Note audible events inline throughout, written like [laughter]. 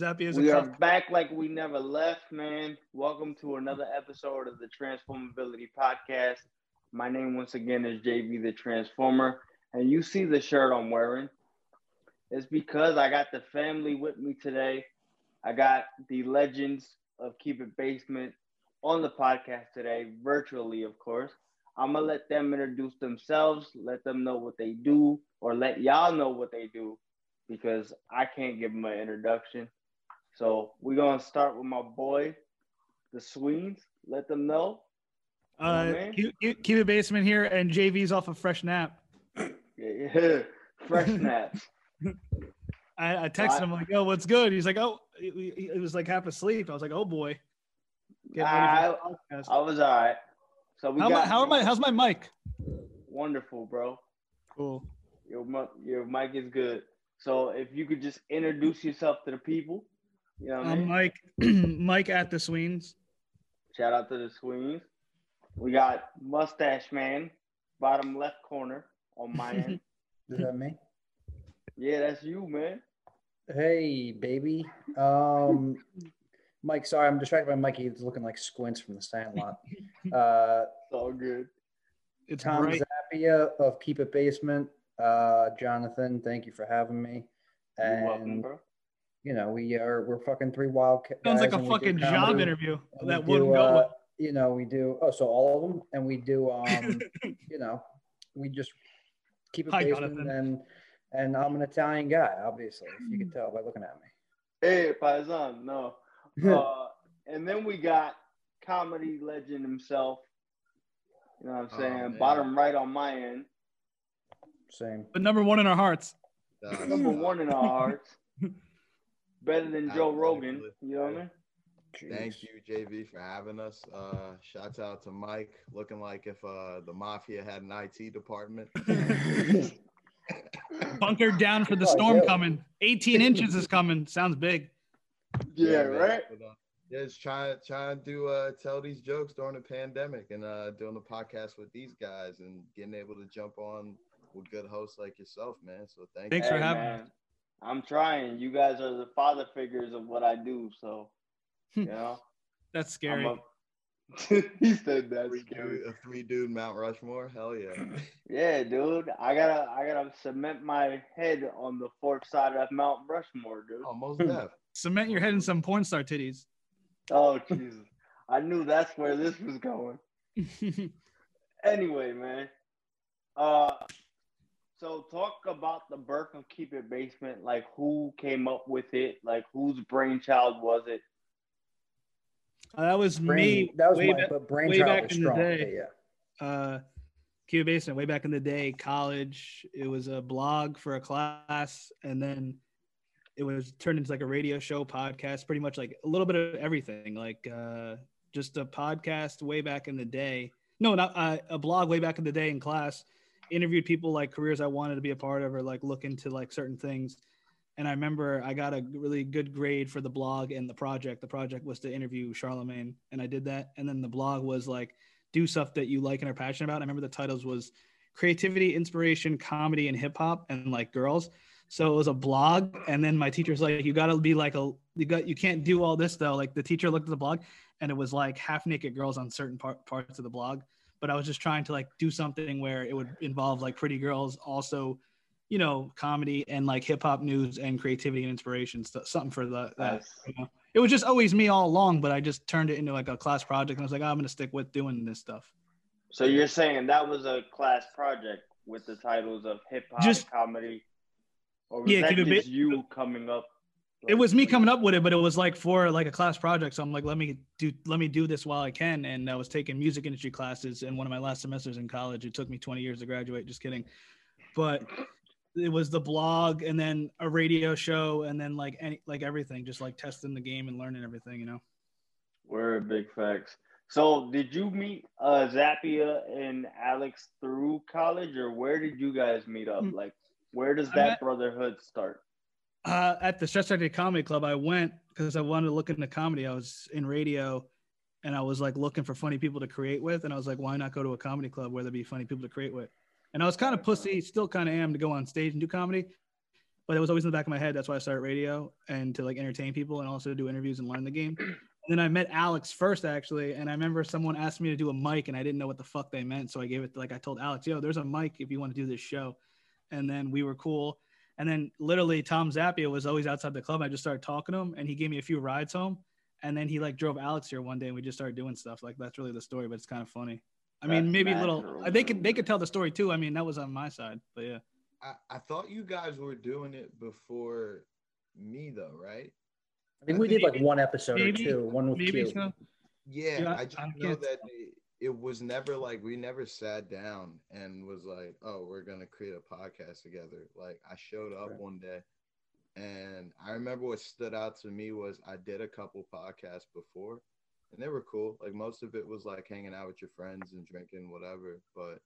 Zappy We are back like we never left, man. Welcome to another episode of the Transformability Podcast. My name, once again, is JV the Transformer, and you see the shirt I'm wearing. It's because I got the family with me today. I got the legends of Keep It Basement on the podcast today, virtually, of course. I'm gonna let them introduce themselves, let them know what they do, or let y'all know what they do, because I can't give them an introduction. So we're gonna start with my boy, the Sweens. Let them know. Uh, keep, keep, keep it basement here, and JV's off a fresh nap. Yeah, yeah. [laughs] Fresh snaps. [laughs] I, I texted him like, "Yo, what's good?" He's like, "Oh," he was like half asleep. I was like, "Oh boy." Getting ready for the. I was all right. So we How, I- got how am I? How's my mic? wonderful, bro. Cool. Your your mic is good. So if you could just introduce yourself to the people, you know what I I'm mean? Mike. [clears throat] Mike at the Sweens. Shout out to the Sweens. We got Mustache Man, bottom left corner on my end. [laughs] Is that me? Yeah, that's you, man. Hey, baby. Um, [laughs] Mike, sorry, I'm distracted by Mikey. He's looking like squints from the Sandlot. [laughs] Uh, It's all good. It's Tom bright. Zappia of Keep It Basement. Uh, Jonathan, thank you for having me. You're welcome, And bro. You know, we are we're fucking three wild ca- Sounds like a and we do fucking job comedy, interview. and we That wouldn't go. uh. You know, we do. Oh, so all of them, and we do. [laughs] Um, you know, we just keep it Hi, basement, and and I'm an Italian guy, obviously, if you can tell by looking at me. Hey, Paisan, no. [laughs] Uh, and then we got comedy legend himself. You know what I'm Oh, saying? man. Bottom right on my end. Same. But number one in our hearts. Number one in our hearts. [laughs] Better than Joe Rogan. You know what I mean? Thank you, JV, for having us. Uh, shouts out to Mike, looking like if uh, the mafia had an IT department. [laughs] [laughs] Bunkered down for the Oh, storm yeah. coming. 18 inches is coming. Sounds big. Yeah, man. right? But, uh, yeah, just trying trying to uh, tell these jokes during the pandemic and uh, doing the podcast with these guys and getting able to jump on with good hosts like yourself, man. So thank Thanks you. for having man, I'm trying. You guys are the father figures of what I do. So, you [laughs] know, That's scary. a- [laughs] he said that's Three scary. dude, a three dude Mount Rushmore. Hell yeah. [laughs] Yeah, dude. I gotta, I gotta cement my head on the fourth side of Mount Rushmore, dude. Almost most def. Cement your head in some porn star titties. Oh Jesus! I knew that's where this was going. Anyway, man. Uh, so talk about the birth of Keep It Basement. Like, who came up with it? Like, whose brainchild was it? Uh, that was Brain, me. that was way my back- but way brainchild back was in the strong. day. Yeah, yeah. uh Keep It Basement way back in the day, college. It was a blog for a class, and then it was turned into like a radio show, podcast, pretty much like a little bit of everything, like uh just a podcast way back in the day. No, not uh, a blog way back in the day in class. Interviewed people like careers I wanted to be a part of, or like look into like certain things. And I remember I got a really good grade for the blog and the project. The project was to interview Charlemagne, and I did that. And then the blog was like do stuff that you like and are passionate about. I remember the titles was creativity, inspiration, comedy, and hip hop, and like girls. So it was a blog, and then my teacher's like, "You got to be like a you got you can't do all this though." Like the teacher looked at the blog, and it was like half naked girls on certain part, parts of the blog. But I was just trying to like do something where it would involve like pretty girls, also, you know, comedy and like hip hop news and creativity and inspiration, so- something for the that. Nice. You know? It was just always me all along, but I just turned it into like a class project, and I was like, "Oh, I'm gonna stick with doing this stuff. So you're saying that was a class project with the titles of hip hop, comedy, or was Yeah, that just you coming up? It was me coming up with it, but it was like for like a class project. So I'm like, let me do let me do this while I can. And I was taking music industry classes in one of my last semesters in college. It took me 20 years to graduate. Just kidding. But it was the blog and then a radio show and then like any like everything, just like testing the game and learning everything, you know. We're big facts. So did you meet uh, Zappia and Alex through college, or where did you guys meet up? Mm. Like, where does that met- brotherhood start? Uh, at the Stress Factory Comedy Club, I went because I wanted to look into comedy. I was in radio and I was like looking for funny people to create with. And I was like, why not go to a comedy club where there'd be funny people to create with? And I was kind of pussy, still kind of am to go on stage and do comedy. but it was always in the back of my head. That's why I started radio and to like entertain people and also do interviews and learn the game. [clears throat] And then I met Alex first actually, and I remember someone asked me to do a mic, and I didn't know what the fuck they meant, so I gave it like I told Alex, "Yo, there's a mic if you want to do this show," and then we were cool. And then literally Tom Zappia was always outside the club. I just started talking to him, and he gave me a few rides home. And then he like drove Alex here one day, and we just started doing stuff. Like that's really the story, but it's kind of funny. I mean, maybe a little. cool, They could they could tell the story too. I mean, that was on my side, but yeah. I, I thought you guys were doing it before me though, right? I think we uh, did like Maybe- one episode maybe- or two, one with Maybe Q. so. Yeah, Yeah, I just I know that it, it was never like we never sat down and was like, oh, we're gonna create a podcast together. Like I showed up Right. one day, and I remember what stood out to me was I did a couple podcasts before, and they were cool. Like most of it was like hanging out with your friends and drinking whatever, but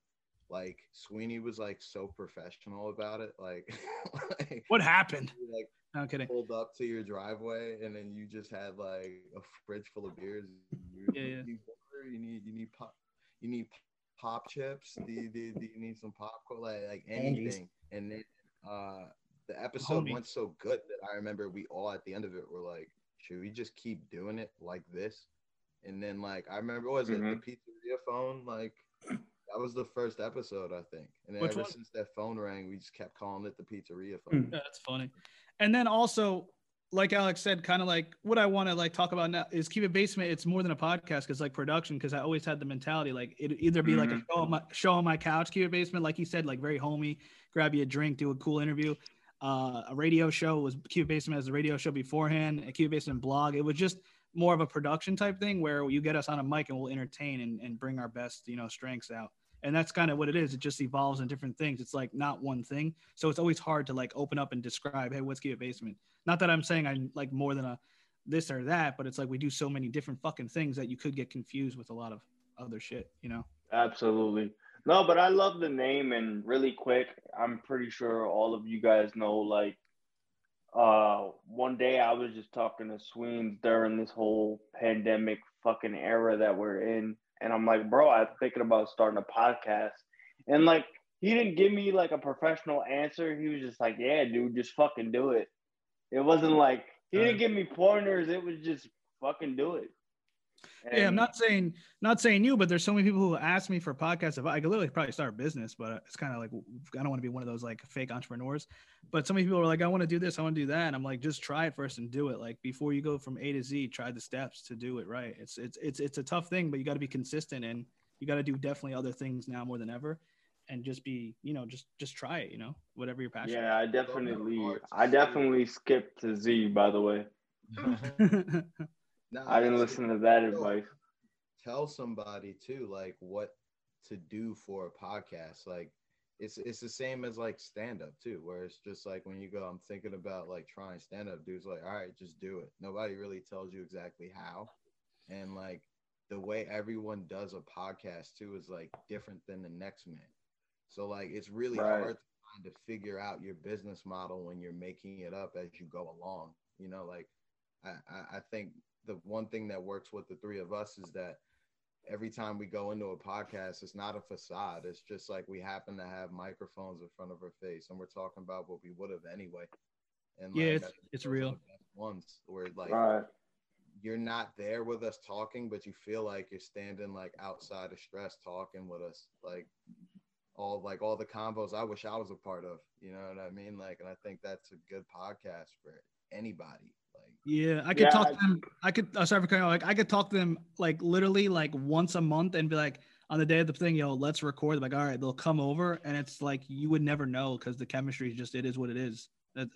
like Sweeney was like so professional about it. Like, [laughs] like, What happened? like No I'm kidding. pulled up to your driveway and then you just had like a fridge full of beers. You, Yeah, yeah. You need you need you need pop you need pop chips. Do you, do, you- do you need some popcorn? Like like [laughs] anything. And then uh the episode Homie. went so good that I remember we all at the end of it were like, should we just keep doing it like this? And then like I remember what was it Mhm. the pizzeria phone like that was the first episode I think. And Which ever one? since that phone rang, we just kept calling it the pizzeria phone. Yeah, that's funny. And then also, like Alex said, kind of like what I want to like talk about now is keep it basement. It's more than a podcast because like production. Because I always had the mentality like it either be like a show on my show on my couch, keep it basement, like he said, like very homey, grab you a drink, do a cool interview. Uh, a radio show was it basement as a radio show beforehand. A it basement blog. It was just more of a production type thing where you get us on a mic and we'll entertain and, and bring our best you know strengths out and that's kind of what it is it just evolves in different things it's like not one thing so it's always hard to like open up and describe hey what's Give basement not that i'm saying i'm like more than a this or that but it's like we do so many different fucking things that you could get confused with a lot of other shit you know Absolutely. No, but I love the name and really quick, I'm pretty sure all of you guys know like uh one day I was just talking to Sweens during this whole pandemic fucking era that we're in and I'm like, "Bro, I'm thinking about starting a podcast." And like he didn't give me like a professional answer. He was just like, "Yeah, dude, just fucking do it." It wasn't like he didn't uh-huh. give me pointers. It was just fucking do it. Yeah i'm not saying not saying you but there's so many people who ask me for podcasts. If i could literally probably start a business but it's kind of like i don't want to be one of those like fake entrepreneurs. But so many people are like i want to do this i want to do that. And i'm like just try it first and do it. Like before you go from a to z try the steps to do it right. It's it's it's, it's a tough thing but you got to be consistent and you got to do definitely other things now more than ever and just be you know just just try it you know whatever your passion Yeah, I definitely, I definitely skipped to Z. By the way, mm-hmm. [laughs] Nah, I didn't listen to that advice. tell somebody too like what to do for a podcast. Like it's it's the same as like stand up too where it's just like when you go i'm thinking about like trying stand up dudes like all right just do it. Nobody really tells you exactly how. And like the way everyone does a podcast too is like different than the next man. So like it's really Right. hard to of figure out your business model when you're making it up as you go along you know like I, I, I think the one thing that works with the three of us is that every time we go into a podcast, it's not a facade. It's just like we happen to have microphones in front of our face and we're talking about what we would have anyway. And Yeah, like, it's- it's real. Once where like Right. you're not there with us talking, but you feel like you're standing like outside of stress talking with us. Like all like all the combos I wish I was a part of. You know what I mean? Like, and I think that's a good podcast for anybody. Yeah, I could Yeah, talk to them. I could. Uh, sorry for cutting. off, Like I could talk to them like literally like once a month and be like on the day of the thing, yo, let's record. Like, all right, they'll come over, and it's like you would never know because the chemistry is just it is what it is.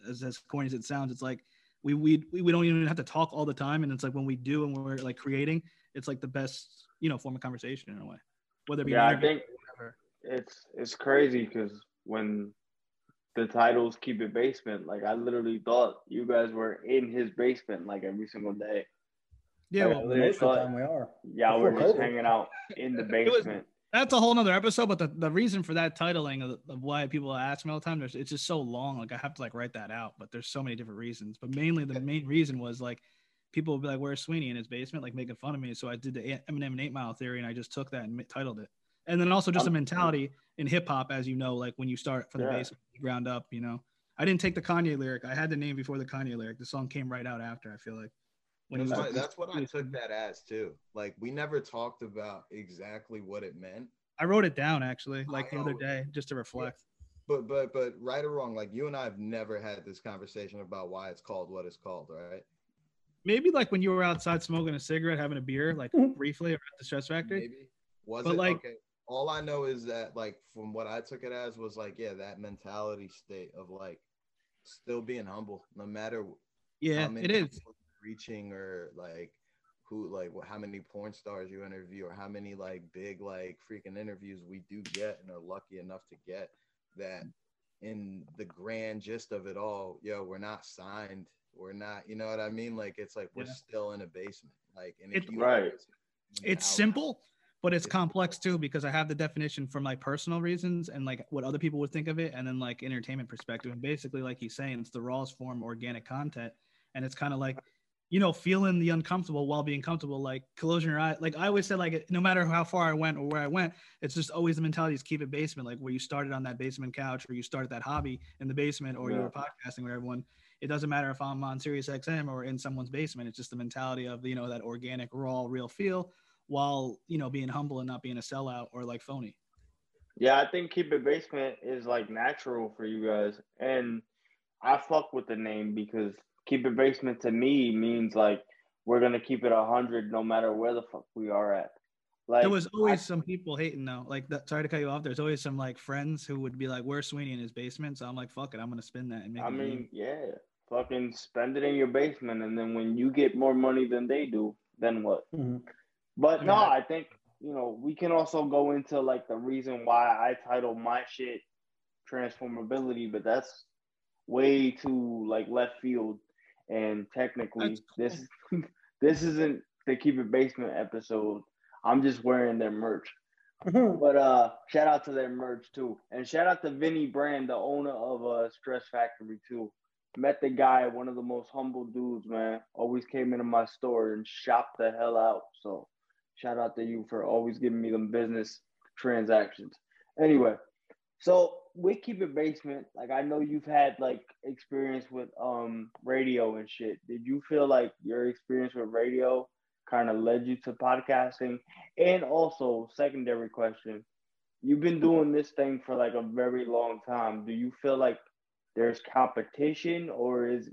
As as corny as it sounds, it's like we we we don't even have to talk all the time, and it's like when we do and we're like creating, it's like the best you know form of conversation in a way, whether it be Yeah, I think it's it's crazy because when the titles keep it basement, like I literally thought you guys were in his basement like every single day. Yeah, Like, well, literally Most of the time we are. y'all were Before just COVID. hanging out in the [laughs] was- basement. that's a whole nother episode but the, the reason for that titling of, of why people ask me all the time there's it's just so long like i have to like write that out but there's so many different reasons but mainly the main reason was like people would be like where's sweeney in his basement like making fun of me so i did the eminem and eight mile theory and i just took that and titled it and then also just a mentality in hip-hop as you know like when you start from the Yeah. basement ground up you know I didn't take the Kanye lyric. I had the name before the Kanye lyric. The song came right out after. I feel like. When that's, was- what, that's what I took that as too. Like we never talked about exactly what it meant. I wrote it down actually, like the other day, just to reflect. But but but right or wrong, like you and I have never had this conversation about why it's called what it's called, right? Maybe like when you were outside smoking a cigarette, having a beer, like [laughs] briefly at the Stress Factory. Maybe. Was But, it like- okay? All I know is that like from what I took it as was like, yeah, that mentality state of like still being humble, no matter Yeah, how many it is. reaching or like who like wh- how many porn stars you interview or how many like big like freaking interviews we do get and are lucky enough to get that in the grand gist of it all yo we're not signed we're not you know what i mean like it's like we're Yeah. still in a basement like and if It- you Right. It's out- simple, but it's complex too because I have the definition for my personal reasons and like what other people would think of it, and then like entertainment perspective. And basically, like he's saying, it's the rawest form organic content, and it's kind of like you know feeling the uncomfortable while being comfortable like closing your eye like i always said like no matter how far i went or where i went it's just always the mentality is keep it basement. Like where you started on that basement couch or you started that hobby in the basement or you Yeah. were podcasting with everyone it doesn't matter if i'm on sirius xm or in someone's basement. It's just the mentality of you know that organic raw real feel while you know being humble and not being a sellout or like phony Yeah, I think Keep It Basement is like natural for you guys. And I fuck with the name because Keep It Basement to me means like we're gonna keep it a hundred no matter where the fuck we are at. Like there was always I- some people hating though like that sorry to cut you off there's always some like friends who would be like where's sweeney in his basement so i'm like fuck it i'm gonna spend that and make I mean mean, yeah. Fucking spend it in your basement and then when you get more money than they do, then what? Mhm. But no, I think you know we can also go into like the reason why I title my shit transformability, but that's way too like left field. And technically, That's this [laughs] this isn't the keep it basement episode. I'm just wearing their merch. Mhm. But uh, shout out to their merch too, and shout out to Vinnie Brand, the owner of uh Stress Factory too. Met the guy, one of the most humble dudes, man. Always came into my store and shopped the hell out. So, shout out to you for always giving me them business transactions. Anyway, so we keep it basement. Like I know you've had like experience with um radio and shit. Did you feel like your experience with radio kind of led you to podcasting? And also, secondary question, you've been doing this thing for like a very long time. Do you feel like there's competition or is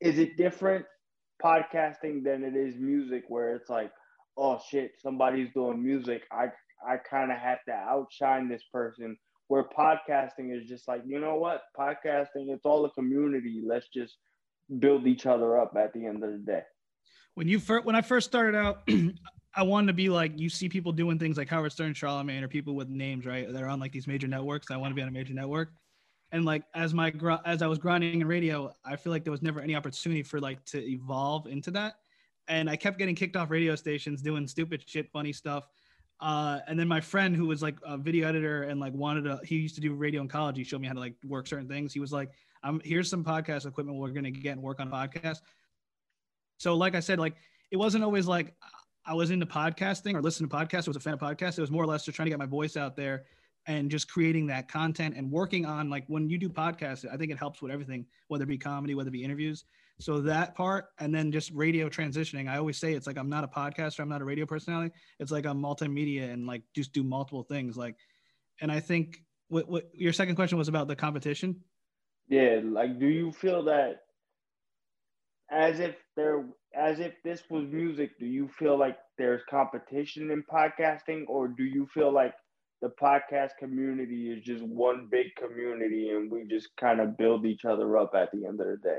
is it different podcasting than it is music where it's like, oh shit, somebody's doing music. I I kind of have to outshine this person. Where podcasting is just like, you know what? Podcasting, it's all a community. Let's just build each other up at the end of the day. when you first when I first started out, [clears throat] I wanted to be like you see people doing things like Howard Stern, Charlemagne, or people with names, right? They're on like these major networks. I want to be on a major network. And like as my gr- as I was grinding in radio, I feel like there was never any opportunity for like to evolve into that. And I kept getting kicked off radio stations doing stupid shit, funny stuff. Uh, and then my friend who was like a video editor and like wanted to, he used to do radio in college. He showed me how to like work certain things. He was like, "I'm here's some podcast equipment we're gonna get and work on podcasts." So, like I said, like it wasn't always like I was into podcasting or listening to podcasts. I was a fan of podcasts. It was more or less just trying to get my voice out there and just creating that content and working on like when you do podcasts, I think it helps with everything, whether it be comedy, whether it be interviews. So that part, and then just radio transitioning. I always say it's like I'm not a podcaster, I'm not a radio personality. It's like I'm multimedia and like just do multiple things. Like, and I think what, what your second question was about the competition. Yeah, like do you feel that as if there as if this was music, do you feel like there's competition in podcasting or do you feel like the podcast community is just one big community and we just kind of build each other up at the end of the day?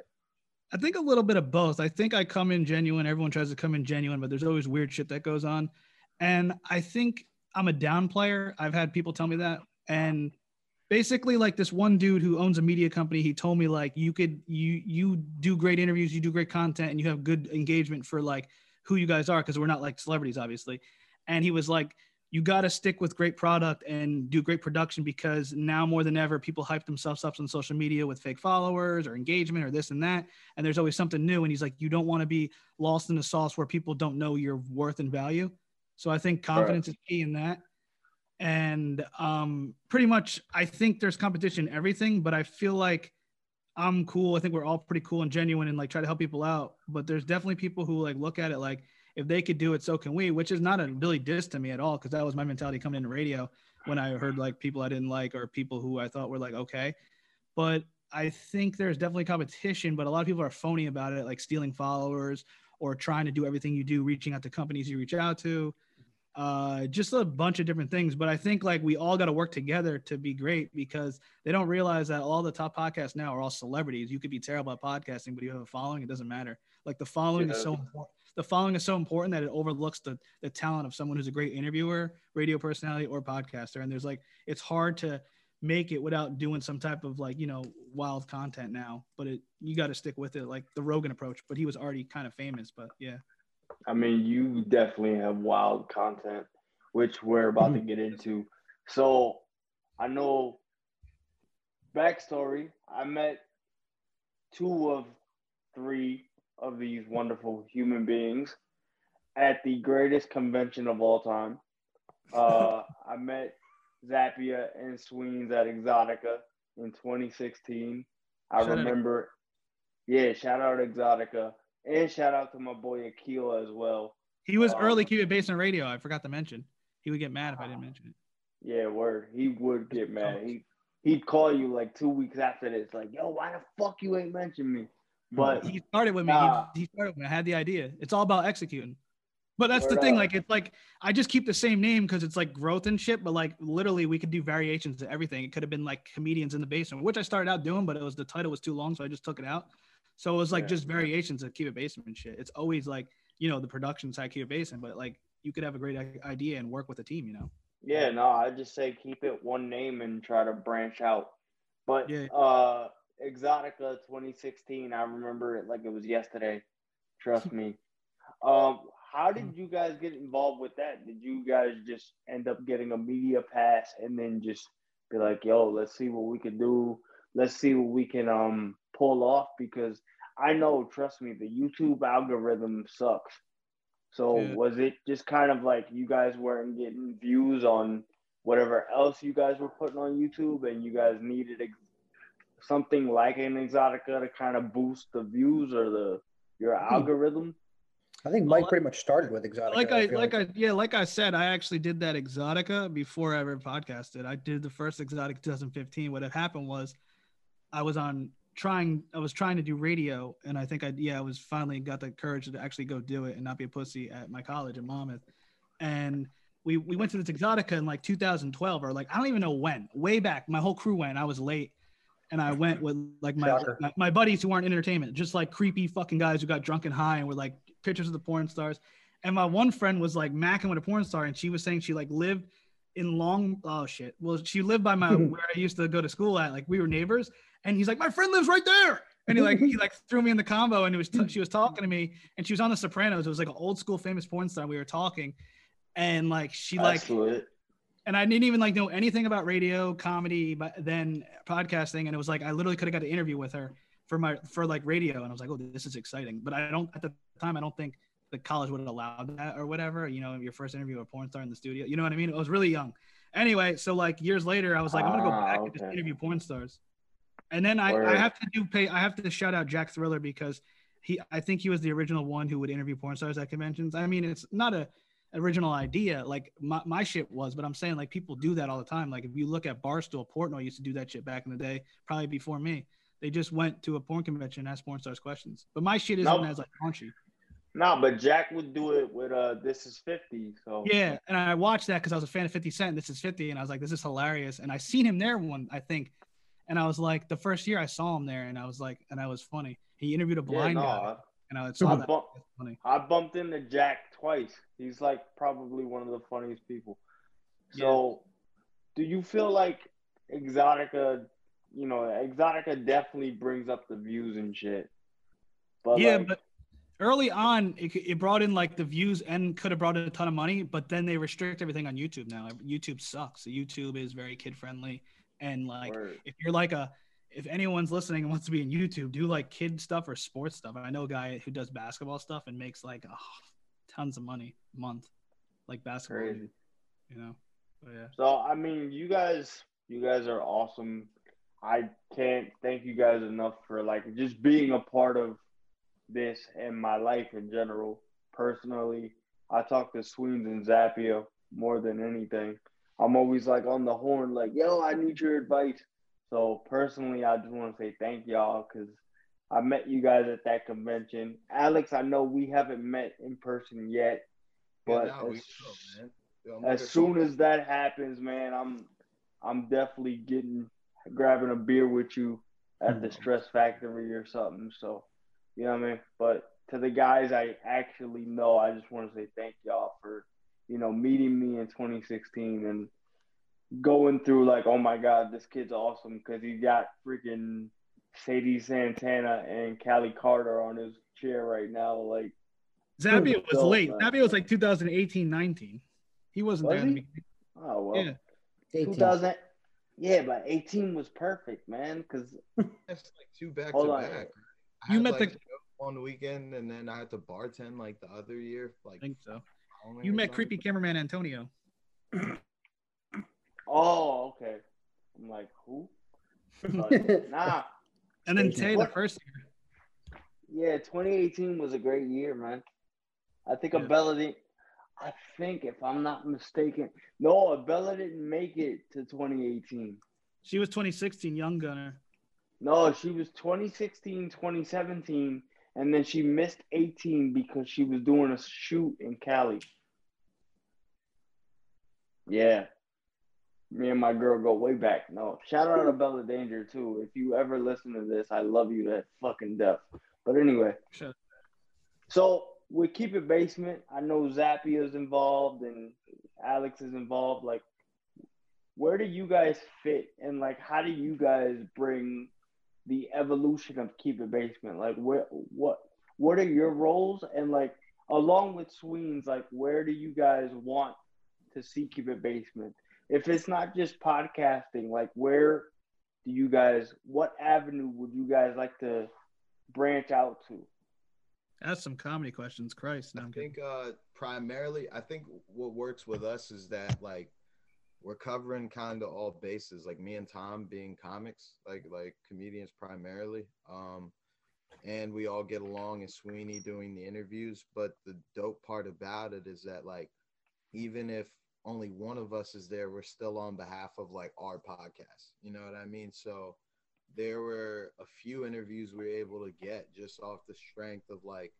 I think a little bit of both. I think I come in genuine. Everyone tries to come in genuine, but there's always weird shit that goes on. And I think I'm a down player. I've had people tell me that. And basically, like this one dude who owns a media company, he told me like you could you you do great interviews, you do great content, and you have good engagement for like who you guys are because we're not like celebrities, obviously. And he was like, you got to stick with great product and do great production because now more than ever, people hype themselves up on social media with fake followers or engagement or this and that. And there's always something new. And he's like, you don't want to be lost in the sauce where people don't know your worth and value. So I think confidence is key in that. And um, pretty much, I think there's competition in everything, but I feel like I'm cool. I think we're all pretty cool and genuine and like try to help people out. But there's definitely people who like look at it like if they could do it, so can we, which is not a really diss to me at all, because that was my mentality coming into radio when I heard like people I didn't like or people who I thought were like okay. But I think there's definitely competition, but a lot of people are phony about it, like stealing followers or trying to do everything you do, reaching out to companies you reach out to, uh, just a bunch of different things. But I think like we all got to work together to be great because they don't realize that all the top podcasts now are all celebrities. You could be terrible at podcasting, but you have a following, it doesn't matter. Like the following yeah. is so important. The following is so important that it overlooks the the talent of someone who's a great interviewer, radio personality, or podcaster. And there's like it's hard to make it without doing some type of like you know wild content now but it you got to stick with it like the rogan approach but he was already kind of famous but yeah. I mean you definitely have wild content which we're about to mm-hmm. get into. So i know backstory i met two of three of these wonderful human beings at the greatest convention of all time uh, i met Zappia and Sweens at Exxxotica in 2016. I shout remember, out. yeah, shout out Exxxotica and shout out to my boy Akila as well. He was um, early Cuban based on radio. I forgot to mention. He would get mad if I didn't mention it. Yeah, word. He would get mad. He he'd call you like two weeks after this, like, yo, why the fuck you ain't mention me? But he started with me. Nah. He, he started with me. I had the idea. It's all about executing. But that's the thing. Like it's like I just keep the same name because it's like growth and shit. But like literally, we could do variations of everything. It could have been like comedians in the basement, which I started out doing, but it was the title was too long, so I just took it out. So it was like yeah. just variations of Keep It Basement and shit. It's always like you know the production side Keep It Basement, but like you could have a great idea and work with a team. You know. Yeah, no, I just say keep it one name and try to branch out. But yeah. uh Exxxotica 2016, I remember it like it was yesterday. Trust [laughs] me. Um, how did you guys get involved with that? Did you guys just end up getting a media pass and then just be like, yo, let's see what we can do. Let's see what we can um pull off because I know, trust me, the YouTube algorithm sucks. So yeah. was it just kind of like you guys weren't getting views on whatever else you guys were putting on YouTube and you guys needed something like an Exxxotica to kind of boost the views or the your hmm. algorithm? I think Mike pretty much started with Exxxotica. Like I, I like, like I, yeah, like I said, I actually did that Exxxotica before I ever podcasted. I did the first Exxxotica 2015. What had happened was, I was on trying, I was trying to do radio, and I think I, yeah, I was finally got the courage to actually go do it and not be a pussy at my college in Monmouth, and we we went to this Exxxotica in like 2012 or like I don't even know when, way back. My whole crew went. I was late, and I went with like my, my, my buddies who aren't entertainment, just like creepy fucking guys who got drunk and high and were like pictures of the porn stars. And my one friend was like macking with a porn star, and she was saying she like lived in Long. Oh shit. Well, she lived by my [laughs] where I used to go to school at. Like we were neighbors, and he's like, my friend lives right there. And he like he like threw me in the combo, and it was t- she was talking to me, and she was on The Sopranos. It was like an old school famous porn star. We were talking, and like she like. And I didn't even like know anything about radio, comedy, but then podcasting. And it was like I literally could have got an interview with her for my for like radio, and I was like, oh, this is exciting. But I don't at the time I don't think the college would have allowed that or whatever. You know, your first interview with a porn star in the studio. You know what I mean? I was really young. Anyway, so like years later, I was like, I'm gonna go ah, back okay. and just interview porn stars. And then I, I have to do pay. I have to shout out Jack Thriller because he I think he was the original one who would interview porn stars at conventions. I mean, it's not a original idea like my, my shit was, but I'm saying like people do that all the time. Like if you look at Barstool, Portnoy used to do that shit back in the day, probably before me. They just went to a porn convention and asked porn stars questions. But my shit isn't nope. as like raunchy. No, but Jack would do it with uh This Is 50. So Yeah, and I watched that because I was a fan of 50 Cent, This Is 50, and I was like, this is hilarious. And I seen him there one, I think. And I was like, the first year I saw him there, and I was like, and I was funny. He interviewed a blind yeah, no, guy. And I saw I that. Bump, funny. I bumped into Jack twice. He's like probably one of the funniest people. So yeah. do you feel like Exxxotica you know, Exxxotica definitely brings up the views and shit. But yeah, like, but early on, it, it brought in like the views and could have brought in a ton of money, but then they restrict everything on YouTube now. YouTube sucks. YouTube is very kid friendly, and like Word. if you're like a if anyone's listening and wants to be in YouTube, do like kid stuff or sports stuff. I know a guy who does basketball stuff and makes like oh, tons of money a month, like basketball. Crazy. You know, but yeah. So I mean, you guys, you guys are awesome I can't thank you guys enough for like just being a part of this and my life in general. Personally, I talk to Sweens and Zappia more than anything. I'm always like on the horn, like, yo, I need your advice. So personally, I just want to say thank y'all because I met you guys at that convention. Alex, I know we haven't met in person yet, but Yeah, no, as, man. I'm as soon as that happens, man, I'm I'm definitely getting grabbing a beer with you at the Mhm. Stress Factory or something. So, you know what I mean. But to the guys I actually know, I just want to say thank y'all for you know meeting me in 2016 and going through like, oh my god, this kid's awesome because he got freaking Sadie Santana and Callie Carter on his chair right now. Like, Zappia was So, late. man. Zappia was like 2018, 19. He wasn't Was there. in the he? oh well. Yeah. 18. 2000 yeah but 18 was perfect man because That's like two back to back. You met like, the- show one weekend, and then I had to bartend like the other year. I Like think so. You met something. creepy cameraman Antonio. [clears throat] oh okay i'm like who But, [laughs] nah And then Station. Tay the first year. yeah 2018 was a great year man i think Yeah. abella didn't i think if i'm not mistaken no abella didn't make it to 2018 She was 2016 Young Gunner. no she was 2016 2017 and then she missed 18 because she was doing a shoot in cali Yeah. Me and my girl go way back. No, shout out to Bella Danger too. If you ever listen to this, I love you to fucking death. But anyway, Sure. so with Keep It Basement, I know Zappia is involved and Alex is involved. Like, where do you guys fit, and like, how do you guys bring the evolution of Keep It Basement? Like, what what, what are your roles, and like, along with Sweens, like, where do you guys want to see Keep It Basement? If it's not just podcasting, like, where do you guys, what avenue would you guys like to branch out to? That's some comedy questions. Christ. No, I think uh primarily I think what works with us is that like we're covering kind of all bases like me and Tom being comics like like comedians primarily um and we all get along and Sweeney doing the interviews but the dope part about it is that like even if only one of us is there we're still on behalf of like our podcast you know what I mean so there were a few interviews we were able to get just off the strength of like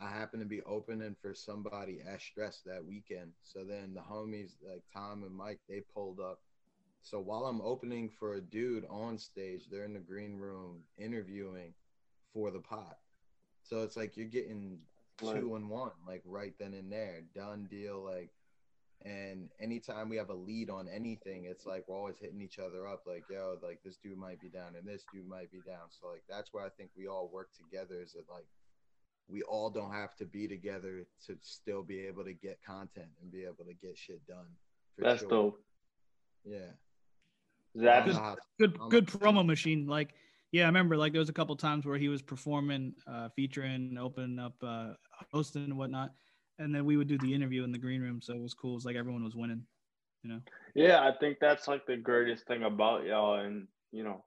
I happened to be opening for somebody at Stress that weekend. So then the homies like Tom and Mike, they pulled up. So while I'm opening for a dude on stage, they're in the green room interviewing for the pot. So it's like you're getting two and one, like right then and there, done deal. Like, and anytime we have a lead on anything, it's like we're always hitting each other up, like, yo, like this dude might be down and this dude might be down. So like that's where I think we all work together. Is that like we all don't have to be together to still be able to get content and be able to get shit done. for That's sure. dope. Yeah. Zap, I don't know how- Good, I'm- good promo machine. Like, yeah, I remember like there was a couple times where he was performing, uh, featuring, opening up, uh, hosting and whatnot, and then we would do the interview in the green room. So it was cool. It was like everyone was winning. You know. Yeah, I think that's like the greatest thing about y'all, and you know,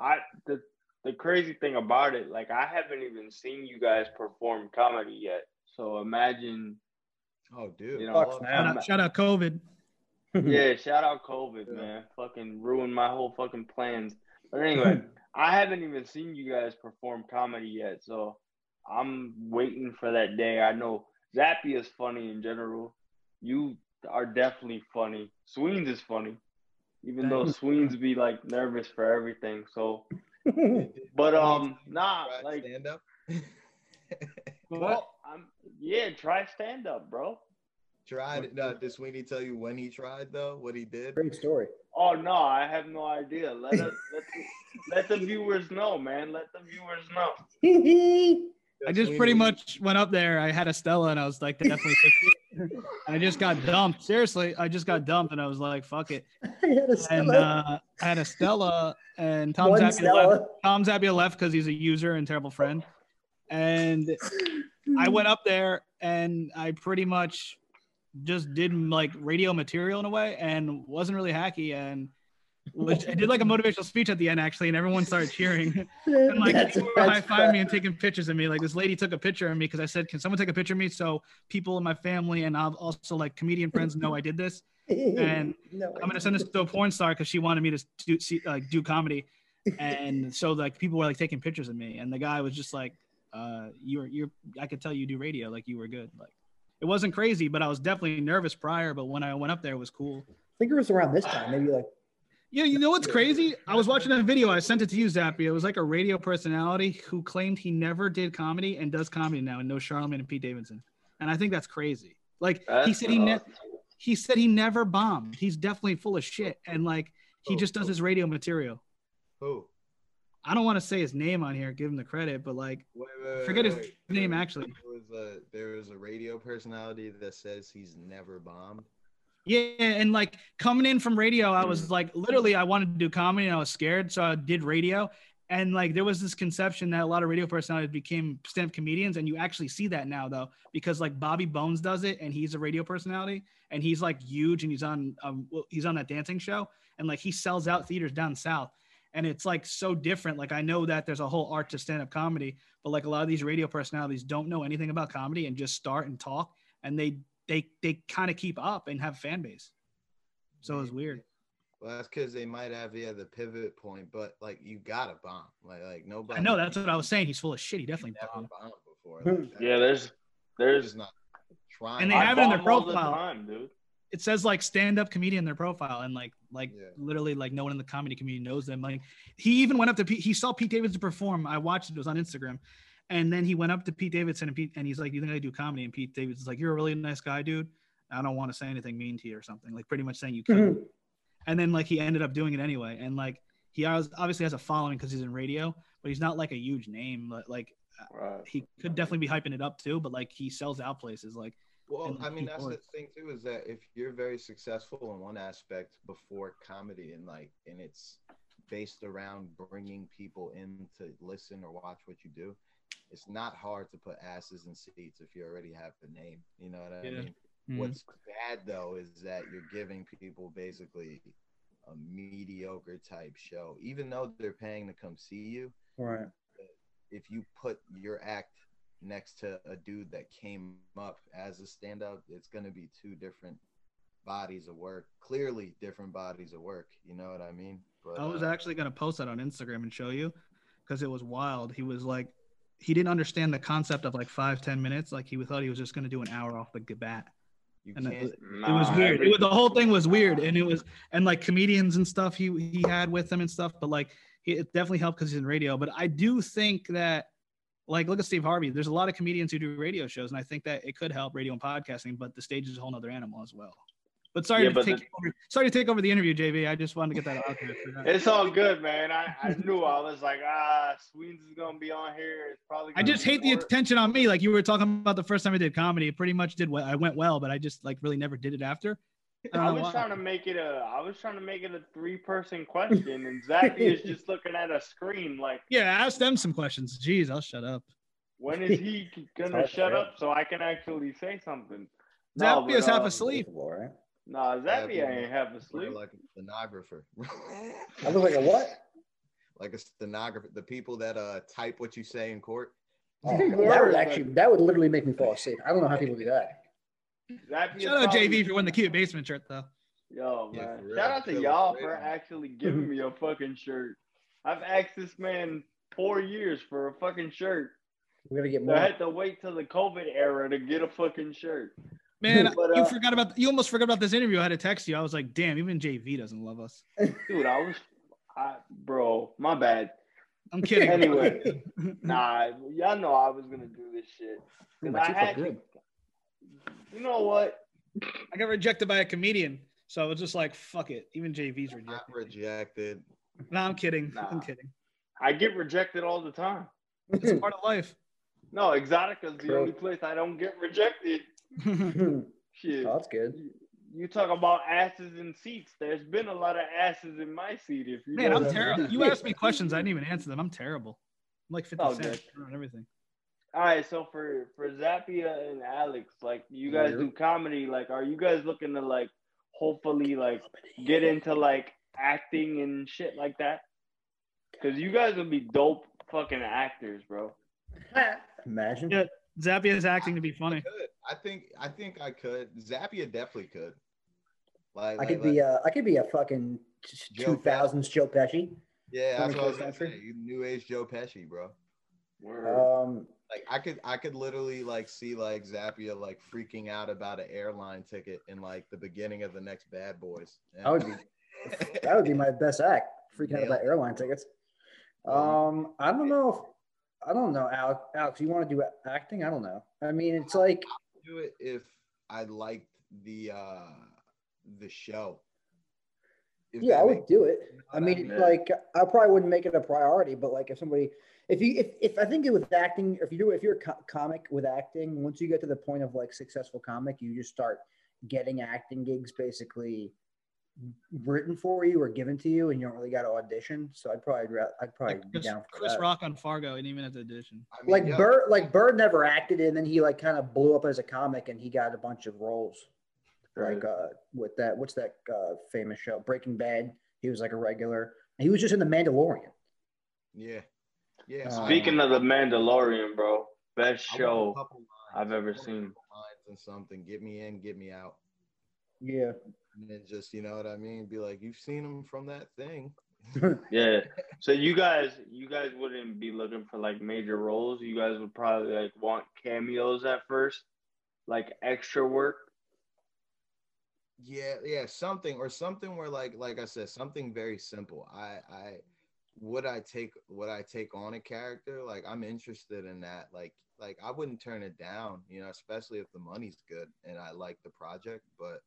I the the crazy thing about it, like I haven't even seen you guys perform comedy yet. So imagine, Oh, dude. you know, Fuck, man. Shout out, shout out COVID. [laughs] yeah, [laughs] shout out COVID, Yeah. man. Fucking ruined my whole fucking plans. But anyway, [laughs] I haven't even seen you guys perform comedy yet, so I'm waiting for that day. I know Zappy is funny in general. You are definitely funny. Sweens is funny, even though Sweens be like nervous for everything. So, [laughs] but um, nah, like, stand up. [laughs] well, I'm yeah, try stand up, bro. tried. No, did Sweeney tell you when he tried though? What he did? Great story. Oh no, I have no idea. Let us let the, let the [laughs] viewers know, man. Let the viewers know. I just pretty much went up there. I had a Stella, and I was like, definitely. I just got dumped. Seriously, I just got dumped, and I was like, fuck it. [laughs] I had a And Stella. uh, I had a Stella, and Tom One Zappia left. Stella. Tom Zappia left because he's a user and terrible friend. And I went up there, and I pretty much just did like radio material in a way, and wasn't really hacky. And I did like a motivational speech at the end actually, and everyone started cheering. [laughs] And like That's- people were high fiving me and taking pictures of me. Like this lady took a picture of me because I said, "Can someone take a picture of me?" So people in my family and I've also like comedian friends know I did this. And [laughs] no, I'm gonna send this to a porn star because she wanted me to do see, like do comedy, and so like people were like taking pictures of me, and the guy was just like, uh, "You're you're I could tell you do radio, like you were good." Like it wasn't crazy, but I was definitely nervous prior. But when I went up there, it was cool. I think it was around this time, maybe like Yeah, you know what's crazy? I was watching a video. I sent it to you, Zappy. It was like a radio personality who claimed he never did comedy and does comedy now and knows Charlemagne and Pete Davidson. And I think that's crazy. Like he said he ne- he said he never bombed. He's definitely full of shit. And like he Oh, just does oh. his radio material. Who? I don't want to say his name on here, give him the credit, but like Wait, wait, Forget wait, his name, actually. There was a there was a radio personality that says he's never bombed. Yeah, and like coming in from radio, I was like literally I wanted to do comedy and I was scared, so I did radio. And like there was this conception that a lot of radio personalities became stand-up comedians, and you actually see that now though, because like Bobby Bones does it, and he's a radio personality, and he's like huge, and he's on um he's on that dancing show, and like he sells out theaters down south, and it's like so different. Like I know that there's a whole art to stand-up comedy, but like a lot of these radio personalities don't know anything about comedy and just start and talk, and they they they kind of keep up and have fan base. So it was weird. Well, that's because they might have yeah the pivot point, but like you gotta bomb. Like like nobody. I know that's what I was saying. He's full of shit. He definitely bombed. bombed before. Hmm. Like, that- Yeah, there's there's not trying. And they I have it in their bomb all the profile. time, dude. It says like stand-up comedian in their profile, and like like Yeah. literally like no one in the comedy community knows them. Like he even went up to Pete. He saw Pete Davidson perform. I watched it. It was on Instagram. And then he went up to Pete Davidson and Pete and he's like, "You think I do comedy?" And Pete Davidson's like, "You're a really nice guy, dude. I don't want to say anything mean to you or something." Like pretty much saying you can. Mm-hmm. and then like he ended up doing it anyway and like he obviously has a following because he's in radio but he's not like a huge name but like Right. he could definitely be hyping it up too but like he sells out places like Well, I mean, that's people- the thing too is that if you're very successful in one aspect before comedy and like, and it's based around bringing people in to listen or watch what you do, it's not hard to put asses in seats if you already have the name. You know what I Yeah. mean? mm, What's bad though is that you're giving people basically a mediocre type show, even though they're paying to come see you right. if you put your act next to a dude that came up as a stand up, it's going to be two different bodies of work. Clearly, different bodies of work. You know what I mean? But i was uh, actually going to post that on instagram and show you because it was wild he was like he didn't understand the concept of like five ten minutes like he thought he was just going to do an hour off the bat you and it was- it was weird. It was, the whole thing was weird, and it was and like comedians and stuff he he had with him and stuff. But like he, it definitely helped because he's in radio. But I do think that like look at Steve Harvey. There's a lot of comedians who do radio shows, and I think that it could help radio and podcasting. But the stage is a whole nother animal as well. But sorry Yeah, to but take the- over, sorry to take over the interview, JV. I just wanted to get that out there. It's all good, man. I, I knew I was like, ah, Sweens is gonna be on here. It's probably. I just be hate the attention on me. Like you were talking about the first time I did comedy. It pretty much did what I went well, but I just like really never did it after. don't I was why. trying to make it a. I was trying to make it a three-person question, and Zappy is [laughs] just looking at a screen like, Yeah, ask them some questions. Jeez, I'll shut up. when is he [laughs] gonna shut up so I can actually say something? Zappy is half uh, asleep. Believable, right? Nah, Zappy I ain't half We're asleep. like a stenographer. [laughs] I look like a what? like a stenographer. The people that uh type what you say in court. Oh, that would actually that would literally make me fall asleep. I don't know how people do that. Zappy is Shout out probably- JV for winning the cute basement shirt though. Yo, Yeah, man. for real. Shout out to y'all great. for actually giving me a fucking shirt. I've asked this man four years for a fucking shirt. We gotta get more. I had to wait till the COVID era to get a fucking shirt. Man, [laughs] But, you uh, forgot about you almost forgot about this interview. I had to text you. I was like, damn, even JV doesn't love us. Dude, I was, I, bro, my bad. I'm kidding. [laughs] Anyway. [laughs] Nah, y'all know I was gonna do this shit. Ooh, 'Cause my I had look to, good. you know what? I got rejected by a comedian. So I was just like, fuck it. Even JV's Not rejected. rejected. No, I'm kidding. Nah. I'm kidding. I get rejected all the time. It's part of life. No, Exxxotica's the True. only place I don't get rejected. [laughs] oh, that's good. You- You talk about asses in seats. There's been a lot of asses in my seat. If you Man, I'm terrible. You asked me questions. I didn't even answer them. I'm terrible. I'm like 50 Oh, cent good. on everything. All right, so for for Zappia and Alex, like you guys Yeah. do comedy, like are you guys looking to like hopefully like get into like acting and shit like that? Because you guys would be dope fucking actors, bro. [laughs] Imagine. Yeah. Zappia's acting to be funny. Could. I think I think I could. Zappia definitely could. Like I like- could be a I could be a fucking two thousands Joe Pesci. yeah, that's what I was 21st gonna say. You New age Joe Pesci, bro. Word. Um, Like I could I could literally like see like Zappia like freaking out about an airline ticket in like the beginning of the next Bad Boys. And- I would be [laughs] that would be my best act. Freaking out about airline tickets. Yeah. Um, I don't know if I don't know, Alex. Alex, you want to do acting? I don't know. I mean, it's like do it if I liked the uh the show. If yeah, I would do it. I what I mean, mean? like I probably wouldn't make it a priority, but like if somebody, if you, if, if I think it with acting, if you do, if you're a co- comic with acting, once you get to the point of like successful comic, you just start getting acting gigs basically written for you or given to you, and you don't really got to audition. So I'd probably, I'd probably Like be Chris, down for Chris that. Rock on Fargo, and even at the audition. I mean, Like yeah, Burr, like Burr never acted, and then he like kind of blew up as a comic, and he got a bunch of roles. Like uh, with that, what's that uh, famous show, Breaking Bad? He was like a regular. And he was just in The Mandalorian. Yeah. Yeah. Uh, Speaking of the Mandalorian, bro, best I want a show lines. I've ever I want a seen. Lines and something. Get me in, get me out. Yeah. And then just, you know what I mean? Be like, you've seen him from that thing. [laughs] Yeah. So you guys, you guys wouldn't be looking for like major roles. You guys would probably like want cameos at first, like extra work. Yeah, yeah, something or something where like like I said, something very simple. I I would I take would I take on a character? Like I'm interested in that. Like like I wouldn't turn it down, you know, especially if the money's good and I like the project. But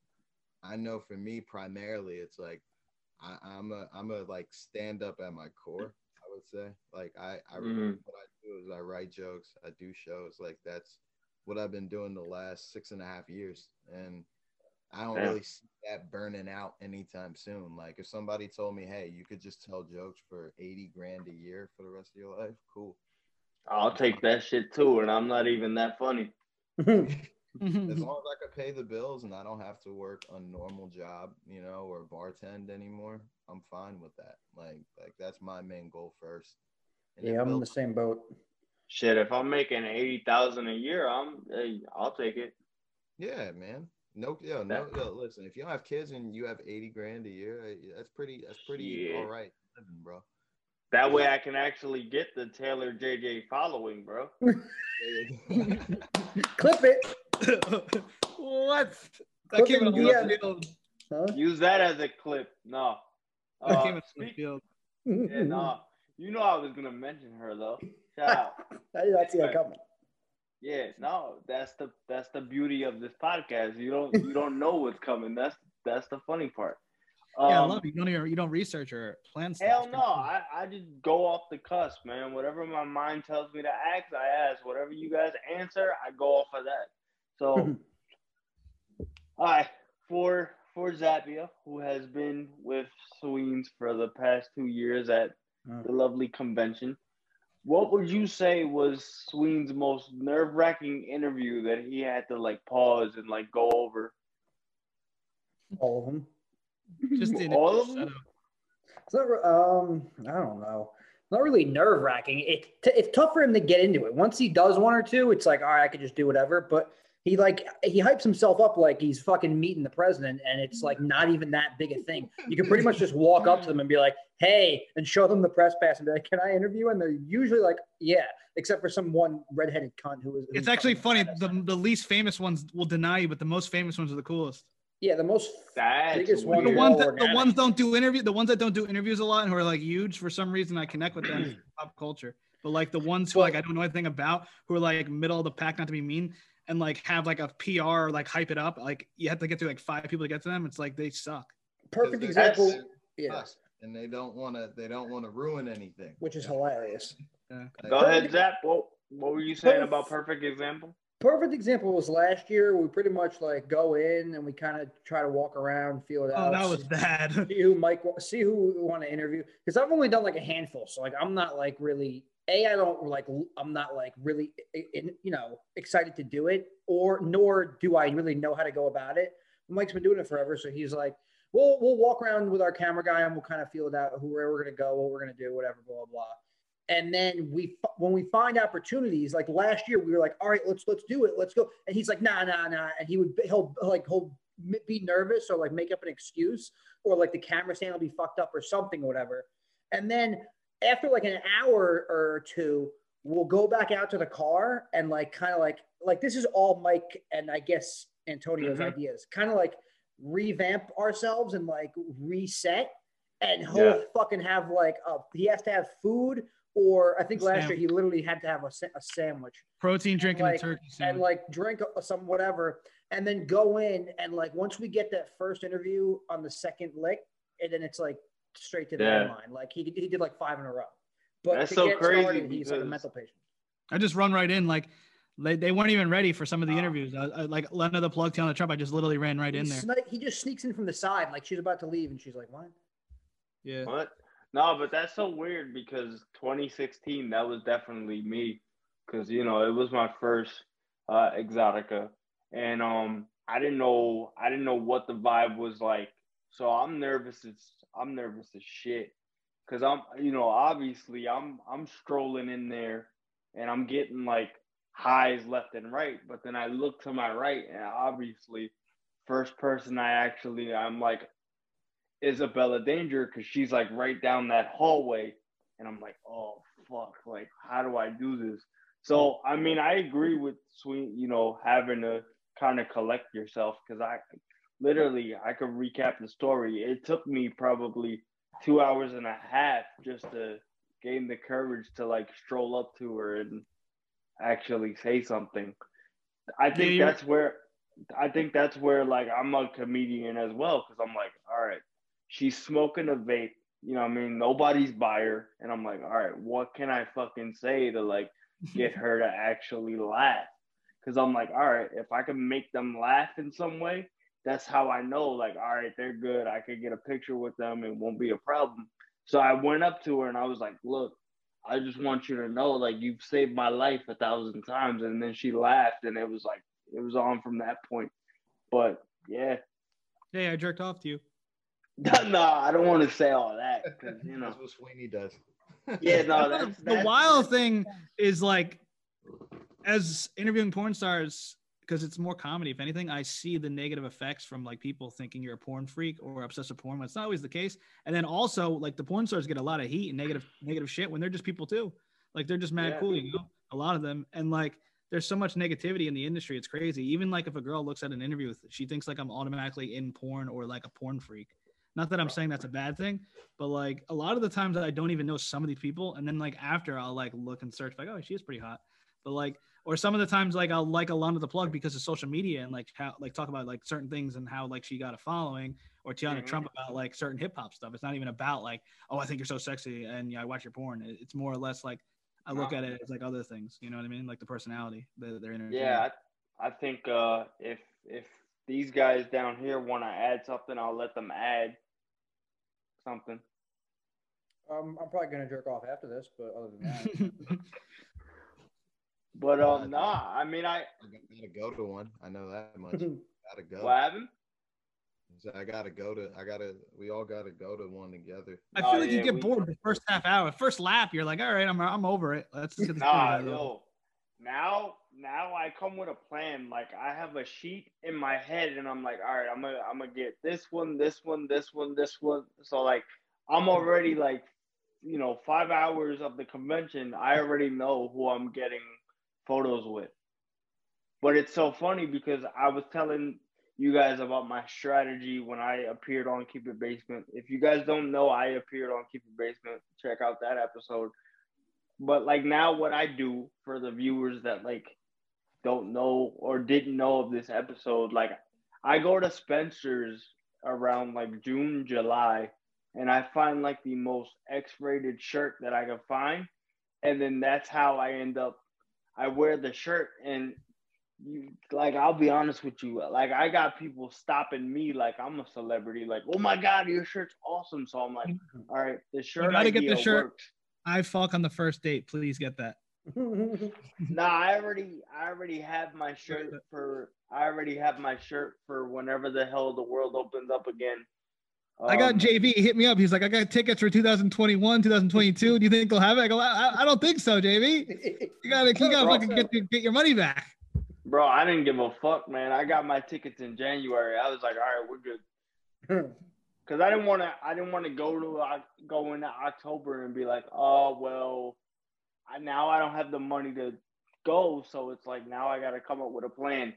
I know for me primarily it's like I, I'm a I'm a like stand up at my core, I would say. Like I, I Mhm. what I do is I write jokes, I do shows. Like that's what I've been doing the last six and a half years. And I don't Yeah. really see that burning out anytime soon. Like if somebody told me, hey, you could just tell jokes for 80 grand a year for the rest of your life, cool. I'll take that shit too, and I'm not even that funny. [laughs] [laughs] As Mm-hmm. long as I could pay the bills and I don't have to work a normal job, you know, or bartend anymore, I'm fine with that. Like like that's my main goal first. And yeah, I'm in the same boat. Shit, if I'm making eighty thousand a year, I'm hey, I'll take it. Yeah, man. No, yo, no, yo, listen. If you don't have kids and you have eighty grand a year, eh, that's pretty. That's pretty Shit. all right, living, bro. That way I can actually get the Taylor JJ following, bro. [laughs] [laughs] Clip it. What? That Clip came in it left field. Huh? Use that as a clip. No. That Uh, came in a left speak- field. yeah, no. You know I was gonna mention her though. Shout [laughs] out. I did not see that coming. Yeah, no, that's the that's the beauty of this podcast. You don't you don't know what's coming. That's that's the funny part. yeah, I Um, love it. You don't even you don't research or plan stuff. Hell no. I, I just go off the cusp, man. Whatever my mind tells me to ask, I ask. Whatever you guys answer, I go off of that. So, all right, for for Zappia, who has been with Sweens for the past two years at Mm. the lovely convention, what would you say was Sween's most nerve wracking interview that he had to like pause and like go over? All of them. Just the All of them? It's not. Um, I don't know. Not really nerve wracking. It t- it's tough for him to get into it. Once he does one or two, it's like, all right, I could just do whatever. But he like he hypes himself up like he's fucking meeting the president, and it's like mm-hmm. not even that big a thing. You can pretty much just [laughs] walk up to them and be like, "Hey," and show them the press pass and be like, "Can I interview?" And they're usually like, "Yeah," except for some one redheaded cunt who was. It's actually funny. The, the least famous ones will deny you, but the most famous ones are the coolest. yeah, the most That's biggest one. The ones that the ones don't do interview the ones that don't do interviews a lot and who are like huge for some reason I connect with them pop culture. But like the ones who like I don't know anything about who are like middle of the pack, not to be mean, and like have like a PR like hype it up. Like you have to get through like five people to get to them. It's like they suck. perfect example. That's- Yeah, and they don't want to. They don't want to ruin anything. which is hilarious. Like, Go ahead, Zap. What what were you saying about perfect example? Perfect example was last year. We pretty much like go in and we kind of try to walk around, feel it Oh, out. that was bad. see who Mike see who we want to interview because I've only done like a handful, so like I'm not like really a I don't like i'm not like really in, you know excited to do it, or nor do I really know how to go about it. Mike's been doing it forever, so he's like, we'll we'll walk around with our camera guy and we'll kind of feel it out who where we're gonna go, what we're gonna do, whatever, blah blah blah. And then we when we find opportunities, like last year, we were like, all right, let's let's do it, let's go. And he's like, nah, nah, nah. And he would he'll like he'll be nervous or like make up an excuse or like the camera stand will be fucked up or something or whatever. And then after like an hour or two, we'll go back out to the car and like kind of like like this is all Mike and I guess Antonio's Mhm. ideas. Kind of like revamp ourselves and like reset. And he'll Yeah. fucking have like a he has to have food or I think A last year he literally had to have a, a sandwich Protein drink and like- a turkey and sandwich. like drink some whatever and then go in and like once we get that first interview on the second lick and then it's like straight to the Yeah. end line like he, he did like five in a row but That's to so get crazy started, he's like a mental patient I just run right in. Like they, they weren't even ready for some of the Oh. interviews. I, I, like Lena the plug telling the Trump, I just literally ran right he, in there. sni- he just sneaks in from the side like she's about to leave and she's like what Yeah. What? No, but that's so weird because 2016 that was definitely me because you know it was my first uh, Exxxotica, and um I didn't know I didn't know what the vibe was like, so I'm nervous as I'm nervous as shit. Because I'm you know obviously I'm I'm strolling in there and I'm getting like highs left and right, but then I look to my right and obviously first person I actually I'm like is Abella Danger because she's like right down that hallway, and I'm like, oh fuck, like how do I do this? So I mean, I agree with Sweet, you know, having to kind of collect yourself because I literally I could recap the story. It took me probably two hours and a half just to gain the courage to like stroll up to her and actually say something. I think that's where I think that's where like I'm a comedian as well because I'm like, all right, she's smoking a vape. You know, what I mean, nobody's by her, and I'm like, all right, what can I fucking say to like get her to actually laugh? Because I'm like, all right, if I can make them laugh in some way, that's how I know, like, all right, they're good. I could get a picture with them, it won't be a problem. So I went up to her and I was like, look, I just want you to know, like, you've saved my life a thousand times. And then she laughed, and it was like, it was on from that point. But yeah, Hey, I jerked off to you. [laughs] no, I don't want to say all that because you know, That's what Sweeney does. yeah, no, [laughs] that's, the that's wild thing is like, as interviewing porn stars, because it's more comedy. If anything, I see the negative effects from like people thinking you're a porn freak or obsessed with porn. When it's not always the case. And then also, like the porn stars get a lot of heat and negative negative shit when they're just people too. Like they're just mad Yeah. cool, you know. A lot of them, and like there's so much negativity in the industry. It's crazy. Even like if a girl looks at an interview, with, she thinks like I'm automatically in porn or like a porn freak. Not that I'm saying that's a bad thing, but like a lot of the times I don't even know some of these people, and then like after I'll like look and search like, oh, she is pretty hot. But like, or some of the times like I'll like Alana the plug because of social media and like how like talk about like certain things and how like she got a following, or Teanna Mhm. Trump about like certain hip hop stuff. It's not even about like, oh, I think you're so sexy and yeah, I watch your porn. It's more or less like I look at it as like other things. You know what I mean? Like the personality that they're entertaining. yeah. I, I think uh, if if these guys down here want to add something, I'll let them add something. um, i'm probably gonna jerk off after this but other than that [laughs] [laughs] But Yeah, um, nah, I mean, I I gotta go to one. I know that much. [laughs] Gotta go. what happened? I gotta go to. I gotta. We all gotta go to one together. I Oh, feel like you get we- bored the first half hour. First lap, you're like, all right, I'm I'm over it. Let's get this Nah, movie over. yo. Now, now I come with a plan. Like I have a sheet in my head, and I'm like, all right, I'm gonna, I'm gonna get this one, this one, this one, this one. So like, I'm already like, you know, five hours of the convention. I already know who I'm getting photos with. But it's so funny because I was telling you guys about my strategy when I appeared on Keep It Basement. If you guys don't know, I appeared on Keep It Basement. Check out that episode. But like now, what I do for the viewers that like don't know or didn't know of this episode, like I go to Spencer's around like June, July, and I find like the most X-rated shirt that I can find, and then that's how I end up. I wear the shirt, and you like I'll be honest with you, like I got people stopping me like I'm a celebrity, like oh my god, your shirt's awesome. So I'm like, [laughs] all right, the shirt. you gotta get the shirt. works. I fuck on the first date. Please get that. [laughs] Nah, I already, I already have my shirt [laughs] for. I already have my shirt for whenever the hell the world opens up again. I got Um, JV. He hit me up. He's like, I got tickets for 2021, 2022. Do you think they'll have it? I go, I, I don't think so, JV. You gotta, you gotta Bro, fucking get, your- get your money back. Bro, I didn't give a fuck, man. I got my tickets in January. I was like, all right, we're good. [laughs] Cause I didn't want to. I didn't want to go to go into October and be like, oh well, I, now I don't have the money to go, so it's like now I got to come up with a plan.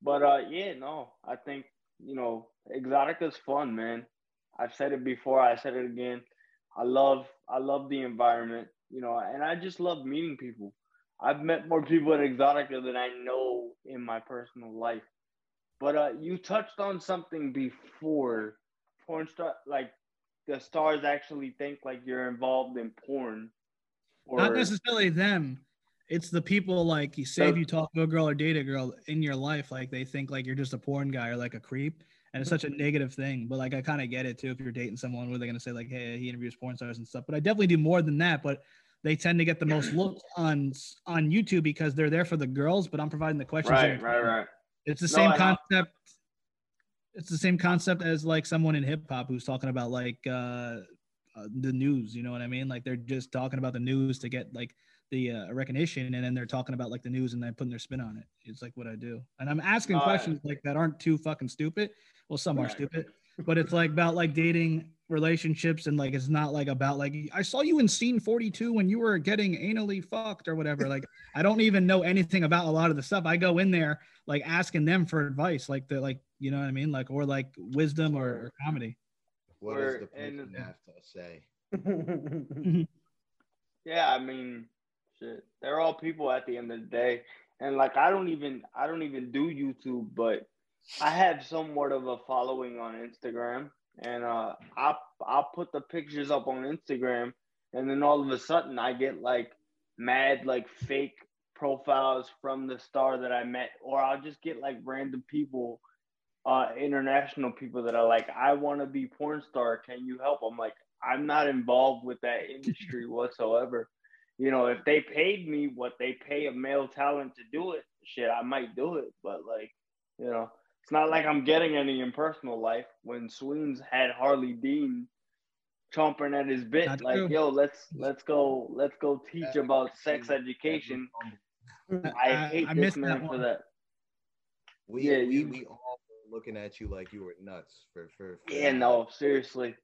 But uh, yeah, no, I think you know, Exxxotica's fun, man. I've said it before. I said it again. I love, I love the environment, you know, and I just love meeting people. I've met more people at Exxxotica than I know in my personal life. But uh, you touched on something before, porn star, like the stars actually think like you're involved in porn. Or, Not necessarily them. It's the people like you say if you talk to a girl or date a girl in your life, like they think like you're just a porn guy or like a creep. And it's such a negative thing. But like I kind of get it too. If you're dating someone where they're gonna say, like, hey, he interviews porn stars and stuff. But I definitely do more than that. But they tend to get the most looks on on YouTube because they're there for the girls, but I'm providing the questions. right, right, right. It's the No, same I- concept. It's the same concept as like someone in hip hop who's talking about like uh, uh, the news. You know what I mean? Like they're just talking about the news to get like the uh, recognition, and then they're talking about like the news and then putting their spin on it. It's like what I do, and I'm asking Uh, questions like that aren't too fucking stupid. Well, some are Right. stupid, but it's like about like dating relationships and like it's not like about like I saw you in scene 42 when you were getting anally fucked or whatever. Like I don't even know anything about a lot of the stuff. I go in there like asking them for advice, like the like you know what I mean, like or like wisdom or, or comedy. What We're does the in- person have to say? [laughs] Yeah, I mean, shit. They're all people at the end of the day. And like I don't even I don't even do YouTube, but I have somewhat of a following on Instagram. And uh I I'll put the pictures up on Instagram and then all of a sudden I get like mad like fake profiles from the star that I met, or I'll just get like random people, uh international people that are like, I wanna be porn star, can you help? I'm like, I'm not involved with that industry whatsoever. You know, if they paid me what they pay a male talent to do it, shit, I might do it. But like, you know, it's not like I'm getting any in personal life. When Sweens had Harley Dean chomping at his bit, Not like, true. yo, let's let's go, let's go teach about sex education. I, I- hate I this man that for that. We Yeah, we, you- we all were looking at you like you were nuts for for. for Yeah, no, seriously.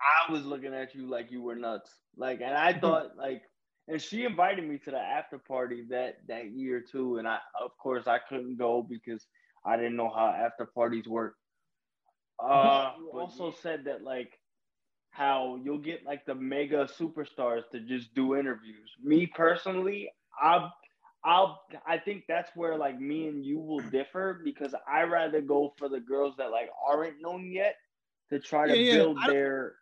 I was looking at you like you were nuts. Like, and I [laughs] thought like, and she invited me to the after party that that year too. And I, of course, I couldn't go because I didn't know how after parties work. [laughs] Uh, you also said that like how you'll get like the mega superstars to just do interviews. Me personally, I'll I'll I think that's where like me and you will differ because I rather go for the girls that like aren't known yet to try to Yeah, yeah. build I their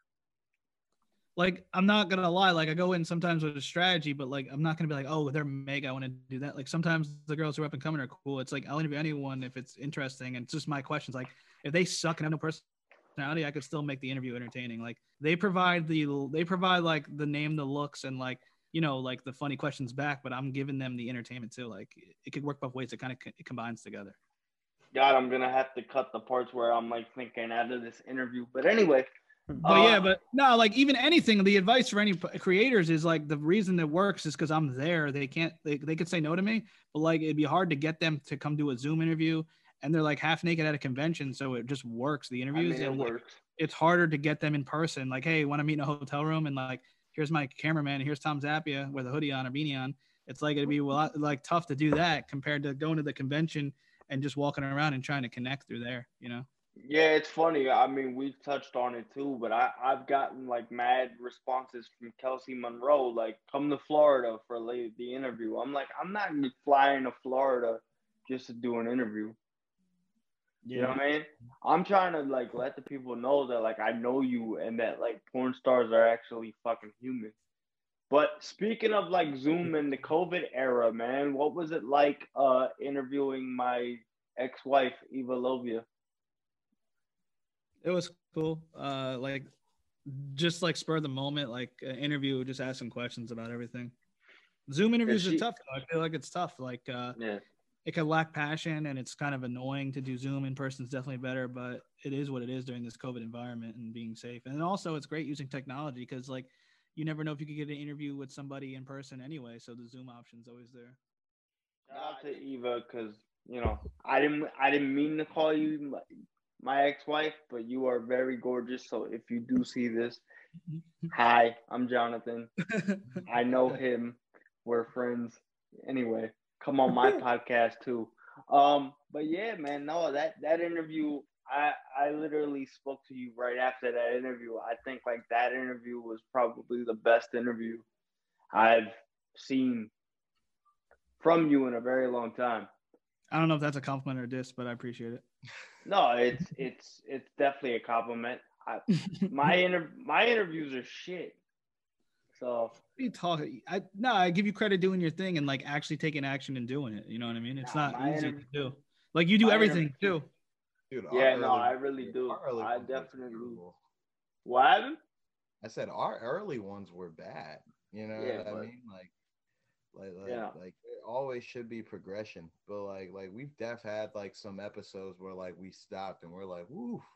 like I'm not gonna lie, like I go in sometimes with a strategy, but like I'm not gonna be like, oh, they're mega, I want to do that. Like sometimes the girls who are up and coming are cool. It's like I'll interview anyone if it's interesting, and it's just my questions. Like if they suck and have no personality, I could still make the interview entertaining. Like they provide the they provide like the name, the looks, and like you know like the funny questions back, but I'm giving them the entertainment too. Like it could work both ways. It kind of it combines together. God, I'm gonna have to cut the parts where I'm like thinking out of this interview. But anyway, But uh, yeah, but no, like even anything, the advice for any p- creators is like the reason it works is because I'm there. They can't, they, they could say no to me, but like it'd be hard to get them to come do a Zoom interview and they're like half naked at a convention. So it just works. The I interviews, mean, it like, works. it's harder to get them in person. Like, hey, want to meet in a hotel room? And like, here's my cameraman. Here's Tom Zappia with a hoodie on or beanie on. It's like, it'd be a lot like tough to do that compared to going to the convention and just walking around and trying to connect through there, you know? Yeah, it's funny. I mean, we've touched on it too, but I, I've gotten like mad responses from Kelsi Monroe, like, come to Florida for like, the interview. I'm like, I'm not flying to Florida just to do an interview. You know what I mean? I'm trying to like let the people know that like I know you and that like porn stars are actually fucking human. But speaking of like Zoom and the COVID era, man, what was it like uh interviewing my ex-wife Eva Lovia? It was cool. Uh, like just like spur of the moment, like uh, interview, just asking questions about everything. Zoom interviews she- are tough. Though. I feel like it's tough. Like uh, Yeah. it can lack passion and it's kind of annoying to do Zoom in person is definitely better, but it is what it is during this COVID environment and being safe. And also it's great using technology because like you never know if you could get an interview with somebody in person anyway. So the Zoom option's always there. Shout out to Eva because you know I didn't I didn't mean to call you my, ex-wife, but you are very gorgeous. So if you do see this, [laughs] hi, I'm Jonathan. [laughs] I know him. We're friends. Anyway, come on my [laughs] podcast too. Um, but yeah, man, no, that that interview, I I literally spoke to you right after that interview. I think like that interview was probably the best interview I've seen from you in a very long time. I don't know if that's a compliment or a diss, but I appreciate it. No, it's it's it's definitely a compliment. I, [laughs] my inter my interviews are shit. So you talking? I no, I give you credit doing your thing and like actually taking action and doing it. You know what I mean? It's Nah, not easy interview- to do. Like you do my everything too. Dude, our Yeah, no, early- I really do. I definitely- terrible. what? I said our early ones were bad. You know Yeah, what I mean? Like, like, like, Yeah. like there always should be progression. But like, like we've def had like some episodes where like we stopped and we're like, woo. [laughs]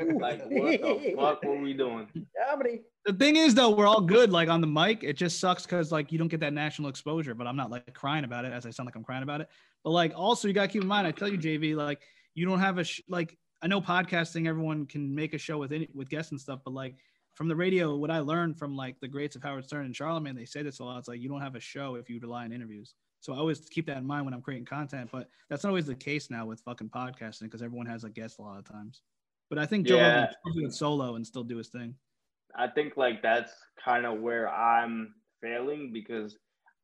Like [laughs] what the fuck were we doing? How many? The thing is though, we're all good like on the mic. It just sucks because like you don't get that national exposure. But I'm not like crying about it as I sound like I'm crying about it. But like also you gotta keep in mind, I tell you, JV, like you don't have a sh- like I know podcasting, everyone can make a show with any with guests and stuff, but like from the radio, what I learned from like the greats of Howard Stern and Charlamagne, they say this a lot. It's like you don't have a show if you rely on interviews. So I always keep that in mind when I'm creating content, but that's not always the case now with fucking podcasting because everyone has a guest a lot of times. But I think Joe Yeah. Rogan can do it solo and still do his thing. I think like that's kind of where I'm failing because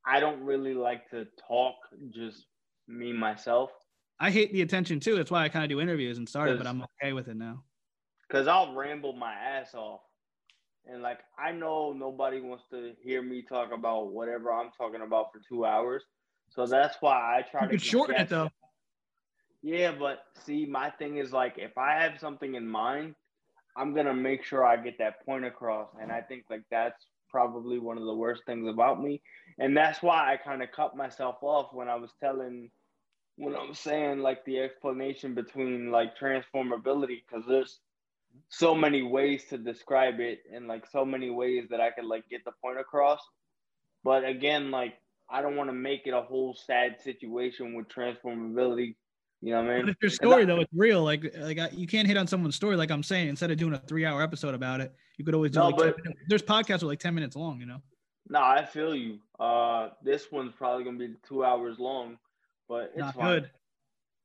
I don't really like to talk just me myself I hate the attention too. That's why I kind of do interviews and started, but I'm okay with it now. because I'll ramble my ass off. And like I know nobody wants to hear me talk about whatever I'm talking about for two hours. So that's why I try You to shorten it though. Yeah, but see, my thing is like if I have something in mind, I'm gonna make sure I get that point across. And I think like that's probably one of the worst things about me. And that's why I kind of cut myself off when I was telling when I was saying like the explanation between like transformability, because there's so many ways to describe it and like so many ways that I could like get the point across. But again, like I don't want to make it a whole sad situation with transformability. You know what I But mean? if your story though, it's real. Like, like I, you can't hit on someone's story. Like I'm saying, instead of doing a three-hour episode about it, you could always do No, like but- there's podcasts with like ten minutes long. You know, No, I feel you. Uh, this one's probably gonna be two hours long, but it's not fine. good.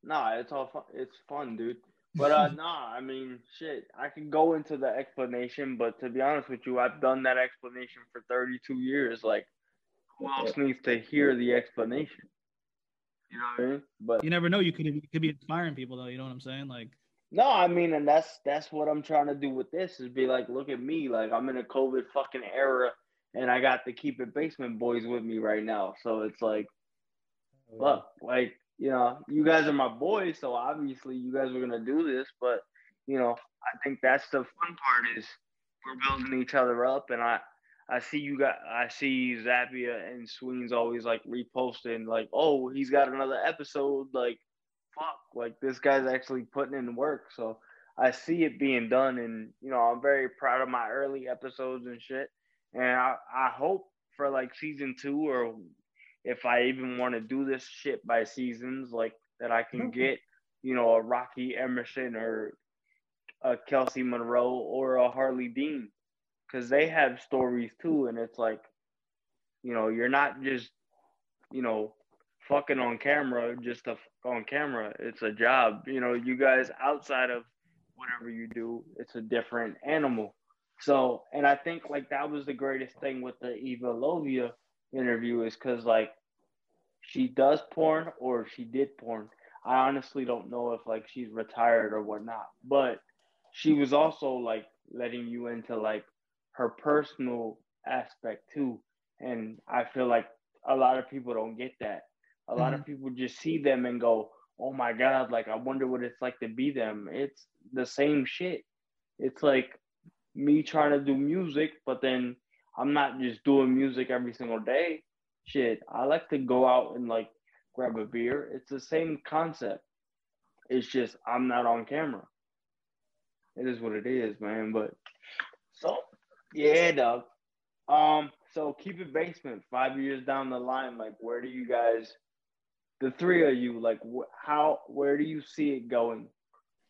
Nah, it's all fun. It's fun, dude. But uh, [laughs] nah, I mean, shit. I can go into the explanation, but to be honest with you, I've done that explanation for 32 years. Like, who else needs to hear the explanation? You know what I mean? But You never know. You could you could be inspiring people though. You know what I'm saying? Like, no, I mean, and that's that's what I'm trying to do with this is be like, look at me, like I'm in a COVID fucking era, and I got the keep it basement boys with me right now. So it's like. look, like, you know, you guys are my boys, so obviously you guys are gonna do this, but you know, I think that's the fun part is we're building each other up and I I see you got I see Zappia and Sween's always like reposting like, oh, he's got another episode, like fuck, like this guy's actually putting in work. So I see it being done and you know, I'm very proud of my early episodes and shit. And I, I hope for like season two or if I even want to do this shit by seasons, like that I can get, you know, a Rocky Emerson or a Kelsi Monroe or a Harley Dean, because they have stories too, and it's like, you know, you're not just, you know, fucking on camera just to on camera. It's a job, you know. You guys outside of whatever you do, it's a different animal. So, and I think like that was the greatest thing with the Eva Lovia interview is because like she does porn or she did porn. I honestly don't know if like she's retired or whatnot, but she was also like letting you into like her personal aspect too. And I feel like a lot of people don't get that. A lot of mm-hmm. people just see them and go, oh my God, like I wonder what it's like to be them. It's the same shit. It's like me trying to do music, but then I'm not just doing music every single day. Shit, I like to go out and like grab a beer. It's the same concept. It's just I'm not on camera. It is what it is, man. But so yeah, dog. Um, so keep it basement. Five years down the line, like where do you guys, the three of you, like wh- how, where do you see it going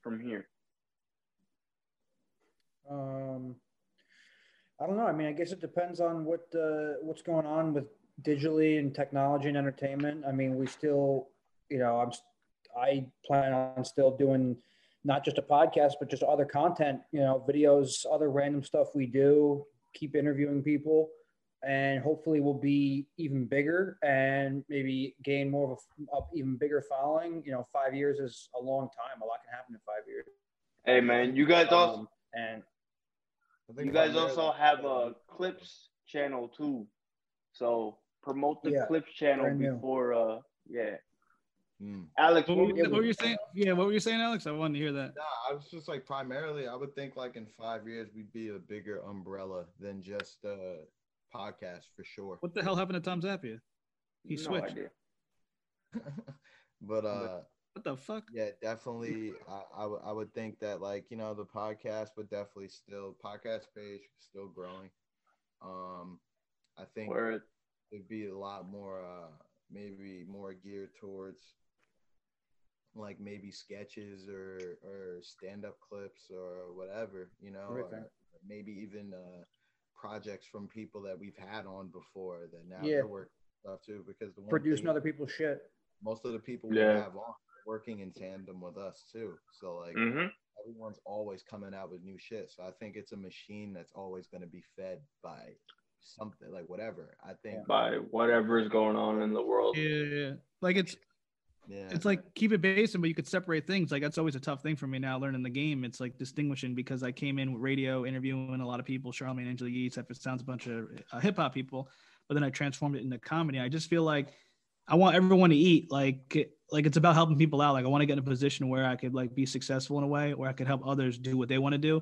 from here? Um, I don't know. I mean, I guess it depends on what uh, what's going on with digitally and technology and entertainment. I mean, we still, you know, I'm I plan on still doing not just a podcast, but just other content, you know, videos, other random stuff we do. Keep interviewing people, and hopefully we'll be even bigger and maybe gain more of a, a even bigger following. You know, five years is a long time. A lot can happen in five years. Hey man, you guys also Um, and you guys primarily- also have a clips channel too. So promote the Yeah, clips channel before uh yeah. Hmm. Alex, What what were, what were you saying? Yeah, what were you saying, Alex? I wanted to hear that. Nah, I was just like primarily, I would think like in five years we'd be a bigger umbrella than just a podcast for sure. What the hell happened to Tom Zappia? He no switched. idea. [laughs] but uh, What the fuck? yeah, definitely, I, I would think that like you know the podcast, but definitely still podcast page still growing. Um, I think Word. it'd be a lot more uh maybe more geared towards like maybe sketches or or stand-up clips or whatever you know or Everything. maybe even uh projects from people that we've had on before that now Yeah. they're working stuff too because the one producing thing- other people's shit. most of the people we Yeah. have on are working in tandem with us too so like Mm-hmm. everyone's always coming out with new shit so i think it's a machine that's always going to be fed by something like whatever i think By whatever is going on in the world. Yeah, yeah, yeah. Like it's yeah it's like keep it basic, but you could separate things. Like that's always a tough thing for me now learning the game. It's like distinguishing because I came in with radio, interviewing a lot of people, Charlamagne, Angela Yee, It sounds a bunch of uh, hip hop people, but then I transformed it into comedy. I just feel like I want everyone to eat. Like like it's about helping people out. Like I want to get in a position where I could like be successful in a way where I could help others do what they want to do.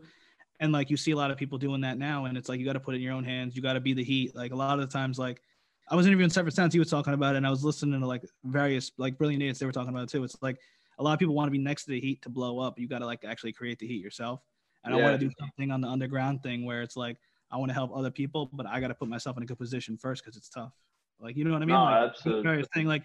And like you see a lot of people doing that now, and it's like you got to put it in your own hands. You got to be the heat. Like a lot of the times, like I was interviewing Separate Sounds, he was talking about it, and I was listening to like various like brilliant idiots they were talking about it too. It's like a lot of people want to be next to the heat to blow up. You got to like actually create the heat yourself. And I want to do something on the underground thing where it's like I want to help other people, but I got to put myself in a good position first because it's tough. Like you know what I mean? No, like, absolutely. thing like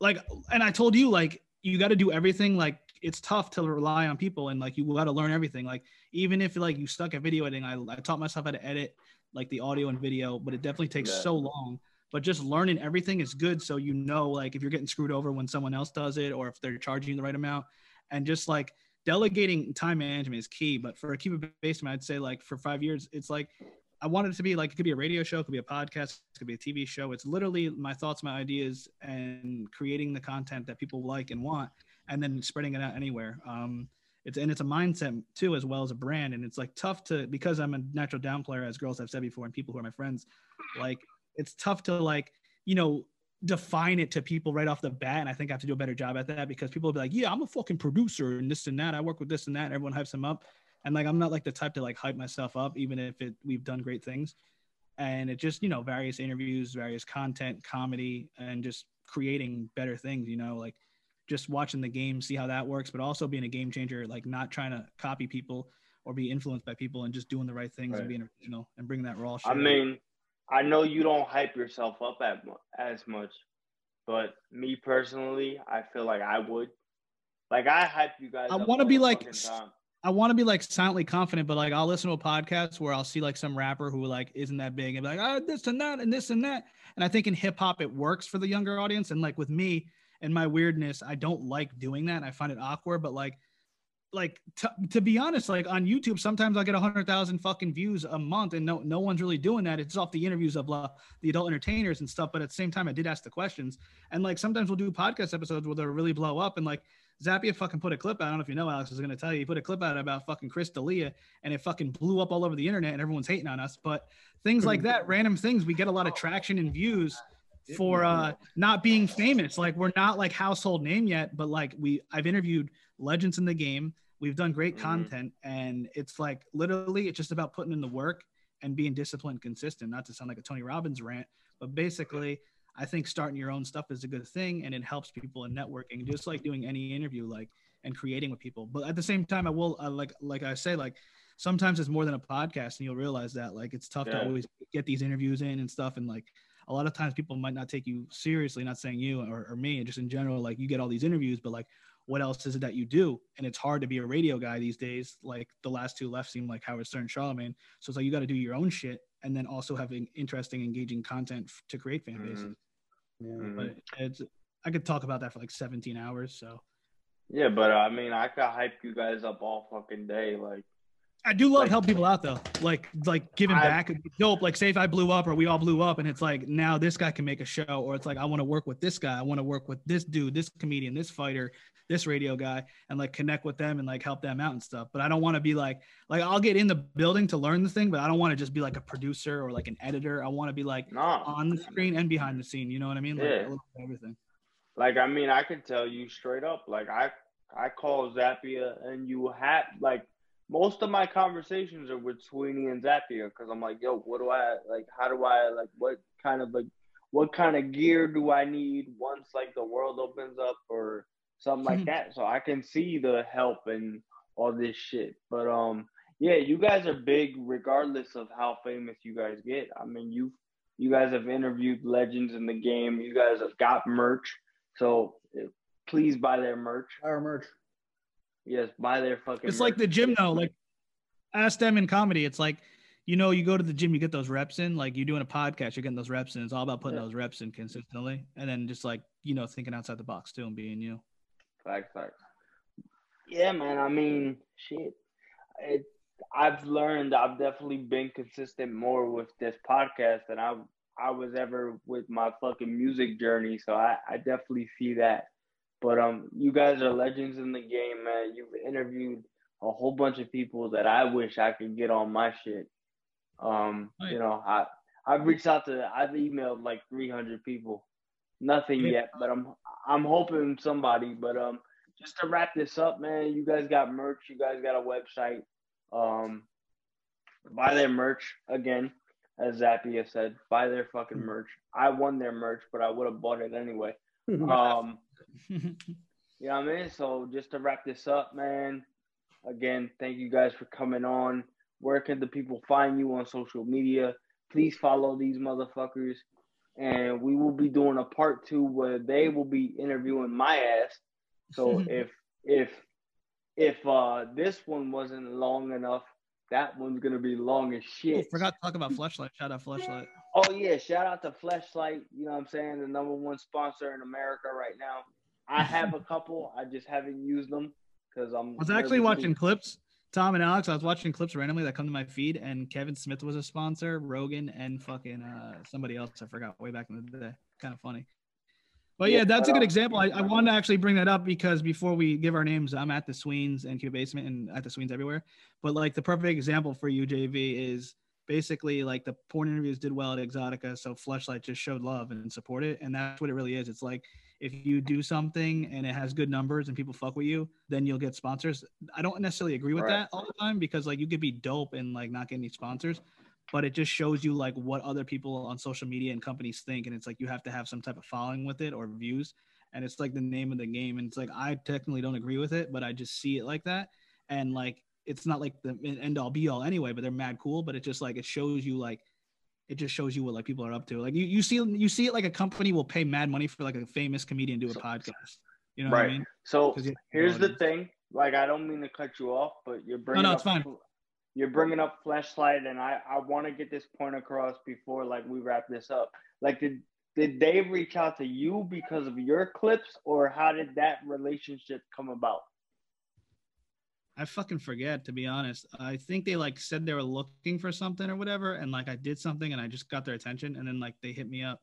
like and I told you like you got to do everything like it's tough to rely on people and like you got to learn everything. Like even if like you stuck at video editing I, I taught myself how to edit like the audio and video but it definitely takes Yeah. so long. But just learning everything is good so you know like if you're getting screwed over when someone else does it or if they're charging the right amount. And just like delegating time management is key but for a keep it basement i'd say like for five years it's like i wanted it to be like it could be a radio show it could be a podcast it could be a tv show. It's literally my thoughts my ideas and creating the content that people like and want and then spreading it out anywhere. Um it's and it's a mindset too as well as a brand and it's like tough to because i'm a natural down player as girls have said before and people who are my friends like it's tough to like you know define it to people right off the bat and i think i have to do a better job at that because people will be like yeah i'm a fucking producer and this and that i work with this and that and everyone hypes them up and like i'm not like the type to like hype myself up even if it we've done great things and it just you know various interviews various content comedy and just creating better things you know like just watching the game see how that works but also being a game changer like not trying to copy people or be influenced by people and just doing the right things Right. and being original and bringing that raw shit I mean, I know you don't hype yourself up at, as much, but me personally, I feel like I would. Like I hype you guys. I wanna be like time. I want to be like silently confident, but like I'll listen to a podcast where I'll see like some rapper who like isn't that big and be like, ah, this and that and this and that. And I think in hip hop it works for the younger audience. And like with me and my weirdness, I don't like doing that. I find it awkward, but like, like to, to be honest, like on YouTube, sometimes I get a hundred thousand fucking views a month, and no no one's really doing that. It's off the interviews of uh, the adult entertainers and stuff. But at the same time, I did ask the questions, and like sometimes we'll do podcast episodes where they really blow up, and like Zappia fucking put a clip out. I don't know if you know, Alex is going to tell you. He put a clip out about fucking Chris D'Elia, and it fucking blew up all over the internet, and everyone's hating on us. But things like that, [laughs] random things, we get a lot of traction and views for uh not being famous. Like we're not like household name yet, but like we, I've interviewed legends in the game. We've done great Mhm. content, and it's like literally, it's just about putting in the work and being disciplined, consistent. Not to sound like a Tony Robbins rant, but basically, I think starting your own stuff is a good thing and it helps people in networking, just like doing any interview, like and creating with people. But at the same time, I will uh, like like I say, like sometimes it's more than a podcast, and you'll realize that like it's tough Yeah. to always get these interviews in and stuff, and like a lot of times people might not take you seriously. Not saying you or, or me, just in general, like you get all these interviews, but like what else is it that you do? And it's hard to be a radio guy these days. Like the last two left seem like Howard Stern, Charlamagne. So it's like you got to do your own shit and then also having interesting, engaging content f- to create fan bases. Mhm. Yeah. Mhm. But it's I could talk about that for like 17 hours. So Yeah, but uh, I mean, I could hype you guys up all fucking day. Like, I do love Like- helping people out though. Like like giving I- back dope. Like say if I blew up or we all blew up and it's like now this guy can make a show or it's like I want to work with this guy. I want to work with this dude, this comedian, this fighter, this radio guy and like connect with them and like help them out and stuff. But I don't want to be like like I'll get in the building to learn the thing, but I don't want to just be like a producer or like an editor. I want to be like on the screen and behind the scene. You know what I mean? Like Yeah. a little bit of everything. Like, I mean, I can tell you straight up. Like, I I call Zappia, and you have like most of my conversations are with Sweeney and Zappia because I'm like, yo, what do I like? How do I like? What kind of like? What kind of gear do I need once like the world opens up or something like that? So I can see the help and all this shit. But um, yeah, you guys are big regardless of how famous you guys get. I mean, you you guys have interviewed legends in the game. You guys have got merch. So eh, please buy their merch. Our merch. Yes, buy their fucking. It's like the gym though. Like ask them in comedy. It's like, you know, you go to the gym, you get those reps in. Like you're doing a podcast, you're getting those reps in. It's all about putting Yeah. those reps in consistently, and then just like you know, thinking outside the box too and being you. Facts, facts. Yeah, man. I mean, shit. It, I've learned. I've definitely been consistent more with this podcast than I I was ever with my fucking music journey. So I I definitely see that. But um, you guys are legends in the game, man. You've interviewed a whole bunch of people that I wish I could get on my shit. Um, Right. you know, I I've reached out to I've emailed like 300 people. Nothing yet, but I'm I'm hoping somebody. But um, just to wrap this up, man, you guys got merch. You guys got a website. Um, buy their merch again, as Zappia said. Buy their fucking Hmm. merch. I won their merch, but I would have bought it anyway. [laughs] Um, [laughs] you know what I mean? So just to wrap this up, man. Again, thank you guys for coming on. Where can the people find you on social media? Please follow these motherfuckers. And we will be doing a part two where they will be interviewing my ass. So [laughs] if if if uh this one wasn't long enough, that one's gonna be long as shit. Oh, forgot to talk about Fleshlight. Shout out Fleshlight. Oh yeah, shout out to Fleshlight. You know what I'm saying? The number one sponsor in America right now. I [laughs] have a couple. I just haven't used them because I'm. I was actually watching clips. Tom and Alex, I was watching clips randomly that come to my feed, and Kevin Smith was a sponsor, Rogan, and fucking uh, somebody else I forgot way back in the day. Kind of funny. But yeah, that's a good example. I, I wanted to actually bring that up because before we give our names, I'm at the Sweens and Q Basement and at the Sweens everywhere. But like the perfect example for you, JV, is basically like the porn interviews did well at Exxxotica, so Fleshlight just showed love and supported it, and that's what it really is. It's like if you do something and it has good numbers and people fuck with you, then you'll get sponsors. I don't necessarily agree with Right. that all the time because like you could be dope and like not get any sponsors, but it just shows you like what other people on social media and companies think, and it's like you have to have some type of following with it or views, and it's like the name of the game. And it's like I technically don't agree with it, but I just see it like that, and like it's not like the end all be all anyway, but they're mad cool. But it just like it shows you like it just shows you what like people are up to. Like you, you see you see it like a company will pay mad money for like a famous comedian to do a podcast. You know what I Right. mean? So here's the thing. Like I don't mean to cut you off, but you're bringing no, up it's fine. you're bringing up Fleshlight, and I I want to get this point across before like we wrap this up. Like did did they reach out to you because of your clips, or how did that relationship come about? I fucking forget to be honest. I think they like said they were looking for something or whatever, and like I did something and I just got their attention, and then like they hit me up,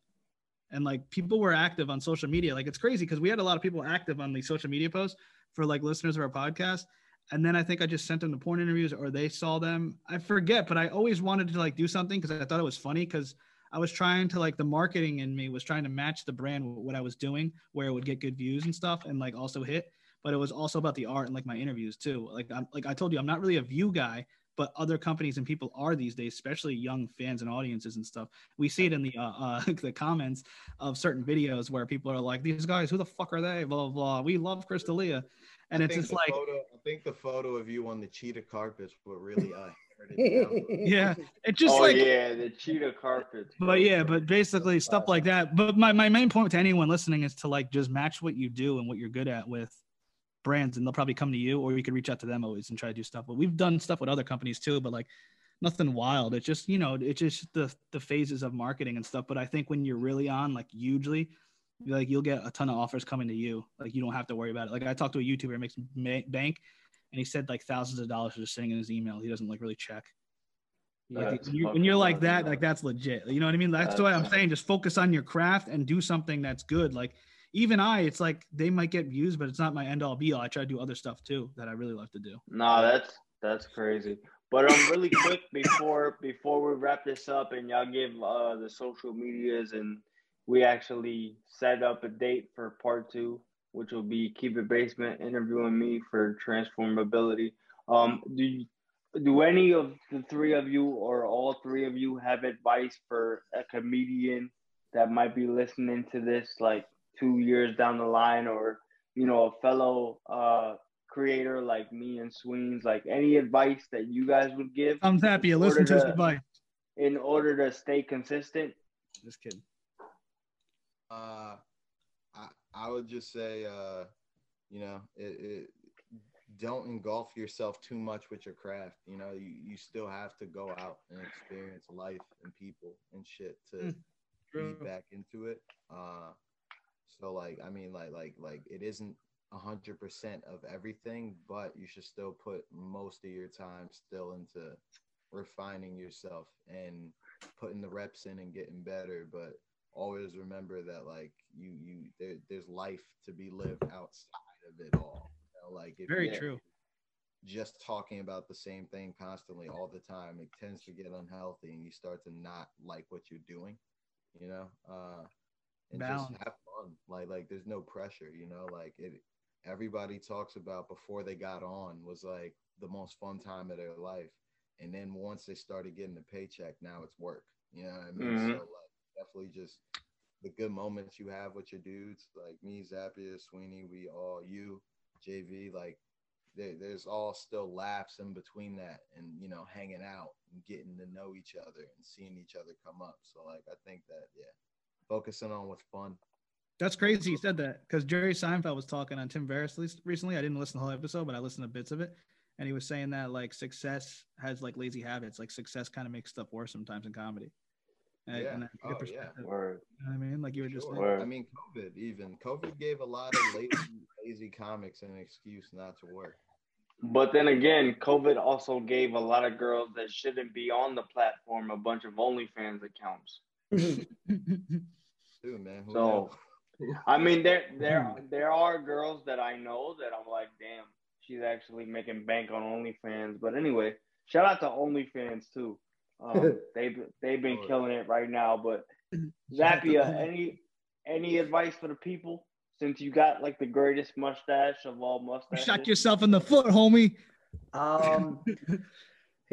and like people were active on social media. Like it's crazy because we had a lot of people active on these social media posts for like listeners of our podcast, and then I think I just sent them the porn interviews or they saw them. I forget, but I always wanted to like do something because I thought it was funny because I was trying to like the marketing in me was trying to match the brand with what I was doing, where it would get good views and stuff, and like also hit but it was also about the art and like my interviews too. Like I'm like I told you, I'm not really a view guy, but other companies and people are these days, especially young fans and audiences and stuff. We see it in the uh, uh [laughs] the comments of certain videos where people are like, "These guys, who the fuck are they?" Blah blah. blah. We love Chris D'Elia, and I it's just like, photo, I think the photo of you on the cheetah carpets what really uh, hammered it [laughs] yeah, it's just oh like yeah, the cheetah carpets. But yeah, but basically stuff like that. But my, my main point to anyone listening is to like just match what you do and what you're good at with brands, and they'll probably come to you, or you could reach out to them always and try to do stuff. But we've done stuff with other companies too, but like nothing wild. It's just you know, it's just the the phases of marketing and stuff. But I think when you're really on, like hugely, like you'll get a ton of offers coming to you. Like you don't have to worry about it. Like I talked to a YouTuber makes bank, and he said like thousands of dollars are just sitting in his email. He doesn't like really check. Like, you, when you're like that, like that's legit. You know what I mean? That's, That's- why I'm saying just focus on your craft and do something that's good. Like even I, it's like they might get views, but it's not my end all be all. I try to do other stuff too that I really love to do. No, that's that's crazy. But um, really quick before before we wrap this up and y'all give uh the social medias and we actually set up a date for part two, which will be Keep It Basement interviewing me for transformability. Um, do you, do any of the three of you or all three of you have advice for a comedian that might be listening to this like two years down the line or you know a fellow uh creator like me and Sweens, like any advice that you guys would give I'm happy you In listen to order his to- advice. in order to stay consistent? Just kidding. Uh, I I would just say, uh, you know, it, it don't engulf yourself too much with your craft. You know, you, you still have to go out and experience life and people and shit to Mm, true. back into it. Uh, so like, I mean, like, like, like, it isn't a hundred percent of everything, but you should still put most of your time still into refining yourself and putting the reps in and getting better. But always remember that like you, you, there, there's life to be lived outside of it all. You know, like if Very true. Just talking about the same thing constantly all the time, it tends to get unhealthy, and you start to not like what you're doing. You know, uh, and Balance. just have fun. Like, like there's no pressure. You know, like it. Everybody talks about before they got on was like the most fun time of their life, and then once they started getting the paycheck, now it's work. You know what I mean? Mhm. So like, definitely just the good moments you have with your dudes, like me, Zappia, Sweeney, we all you, JV, like there, there's all still laughs in between that and you know hanging out and getting to know each other and seeing each other come up so like i think that yeah focusing on what's fun That's crazy you said that because Jerry Seinfeld was talking on Tim Ferriss recently. I didn't listen to the whole episode, but I listened to bits of it. And he was saying that like success has like lazy habits. Like success kind of makes stuff worse sometimes in comedy. And, Yeah. and Oh, yeah. Word. You know what I mean? Like you were just Sure. saying. Word. i mean covid even covid gave a lot of lazy lazy comics an excuse not to work But then again, COVID also gave a lot of girls that shouldn't be on the platform a bunch of OnlyFans accounts. Too man So, knows? [laughs] I mean, there there there are girls that I know that I'm like, damn, she's actually making bank on OnlyFans. But anyway, shout out to OnlyFans too. Um, [laughs] they've they've been Sure. killing it right now. But [clears throat] Zappia, any any advice for the people? Since you got like the greatest mustache of all You mustaches. shot yourself in the foot, homie. Um, [laughs]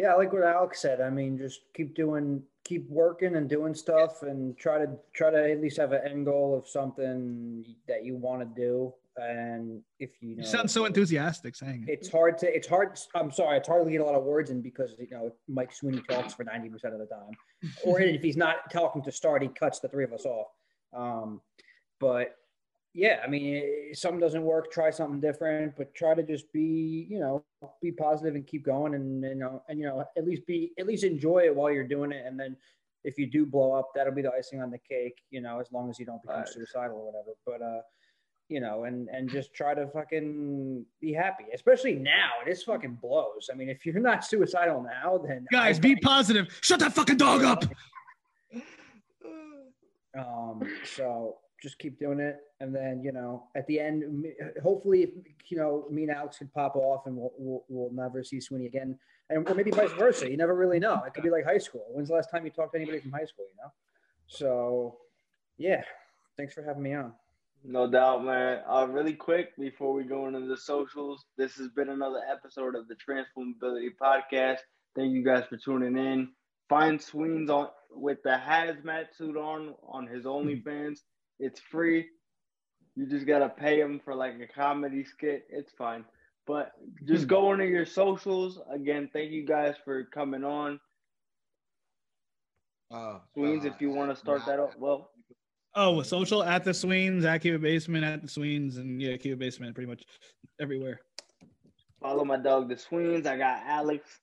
yeah, I like what Alex said. I mean, just keep doing, keep working and doing stuff, and try to try to at least have an end goal of something that you want to do. And if you know, You sound so enthusiastic saying it. it's hard to it's hard i'm sorry it's hard to get a lot of words in because you know mike sweeney talks for 90% of the time [laughs] or if he's not talking to start he cuts the three of us off um, but yeah i mean if something doesn't work try something different but try to just be you know be positive and keep going and you know and you know at least be at least enjoy it while you're doing it and then if you do blow up that'll be the icing on the cake you know as long as you don't become Right. suicidal or whatever but uh you know, and and just try to fucking be happy, especially now. This fucking blows. I mean, if you're not suicidal now, then Guys, I- be positive. Shut that fucking dog up. Um, so just keep doing it, and then you know, at the end, hopefully, you know, me and Alex could pop off, and we'll we'll, we'll never see Sweeney again, and or maybe vice versa. You never really know. It could be like high school. When's the last time you talked to anybody from high school? You know. So, yeah. Thanks for having me on. No doubt, man. Uh, really quick before we go into the socials, this has been another episode of the Transformability Podcast. Thank you guys for tuning in. Find Sweens on with the hazmat suit on on his OnlyFans. It's free. You just gotta pay them for like a comedy skit. It's fine. But just go into your socials. Again, thank you guys for coming on. Uh, Sweens, uh, if you want to start that up, well, Oh, social at the Sweens, at Keep It Basement, at the Sweens, and yeah, Keep It Basement, pretty much everywhere. follow my dog, the Sweens. I got Alex.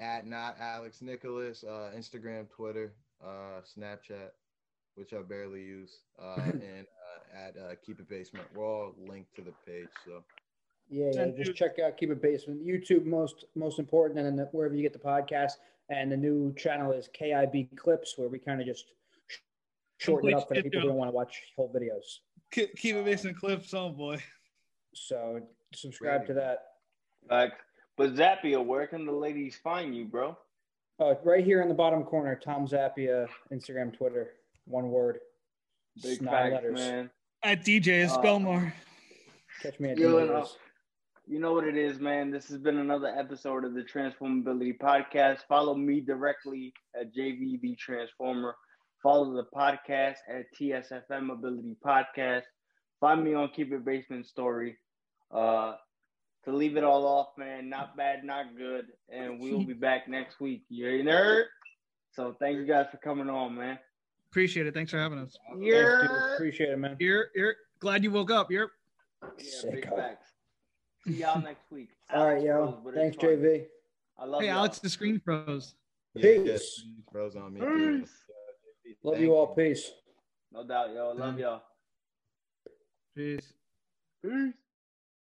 at not Alex Nicholas, uh, Instagram, Twitter, uh, Snapchat, which I barely use, uh, [laughs] and uh, at uh, Keep It Basement. We're all linked to the page. So Yeah, yeah. Just check out Keep It Basement. YouTube most most important, and then wherever you get the podcast. And the new channel is KIB Clips, where we kind of just shorten it up for people who don't want to watch whole videos. Keep It Basement clips, oh boy. So subscribe to that. Like, but Zappia, where can the ladies find you, bro? Oh, right here in the bottom corner, Tom Zappia, Instagram, Twitter, one word. Big nine facts, letters. man. At DJ Uh, Spellmore. Catch me at Yo, DJ's. uh, You know what it is, man. This has been another episode of the Transformability Podcast. Follow me directly at JV the Transformer. Follow the podcast at TSFM Ability Podcast. Find me on Keep It Basement Story. Uh, to leave it all off, man, not bad, not good. And we will be back next week. You a nerd? So thank you guys for coming on, man. Appreciate it. Thanks for having us. Thanks, dude. Yeah. Appreciate it, man. You're, you're glad you woke up. You're Yeah, big facts. See y'all next week. [laughs] All right, Alex yo. Rose, but it's Thanks. JV. I love hey, y'all. Alex, the screen froze. Peace. Bros on me. too. Peace. Uh, Love thank you all. Peace. No doubt, yo. Love Mm. y'all. Peace. Peace.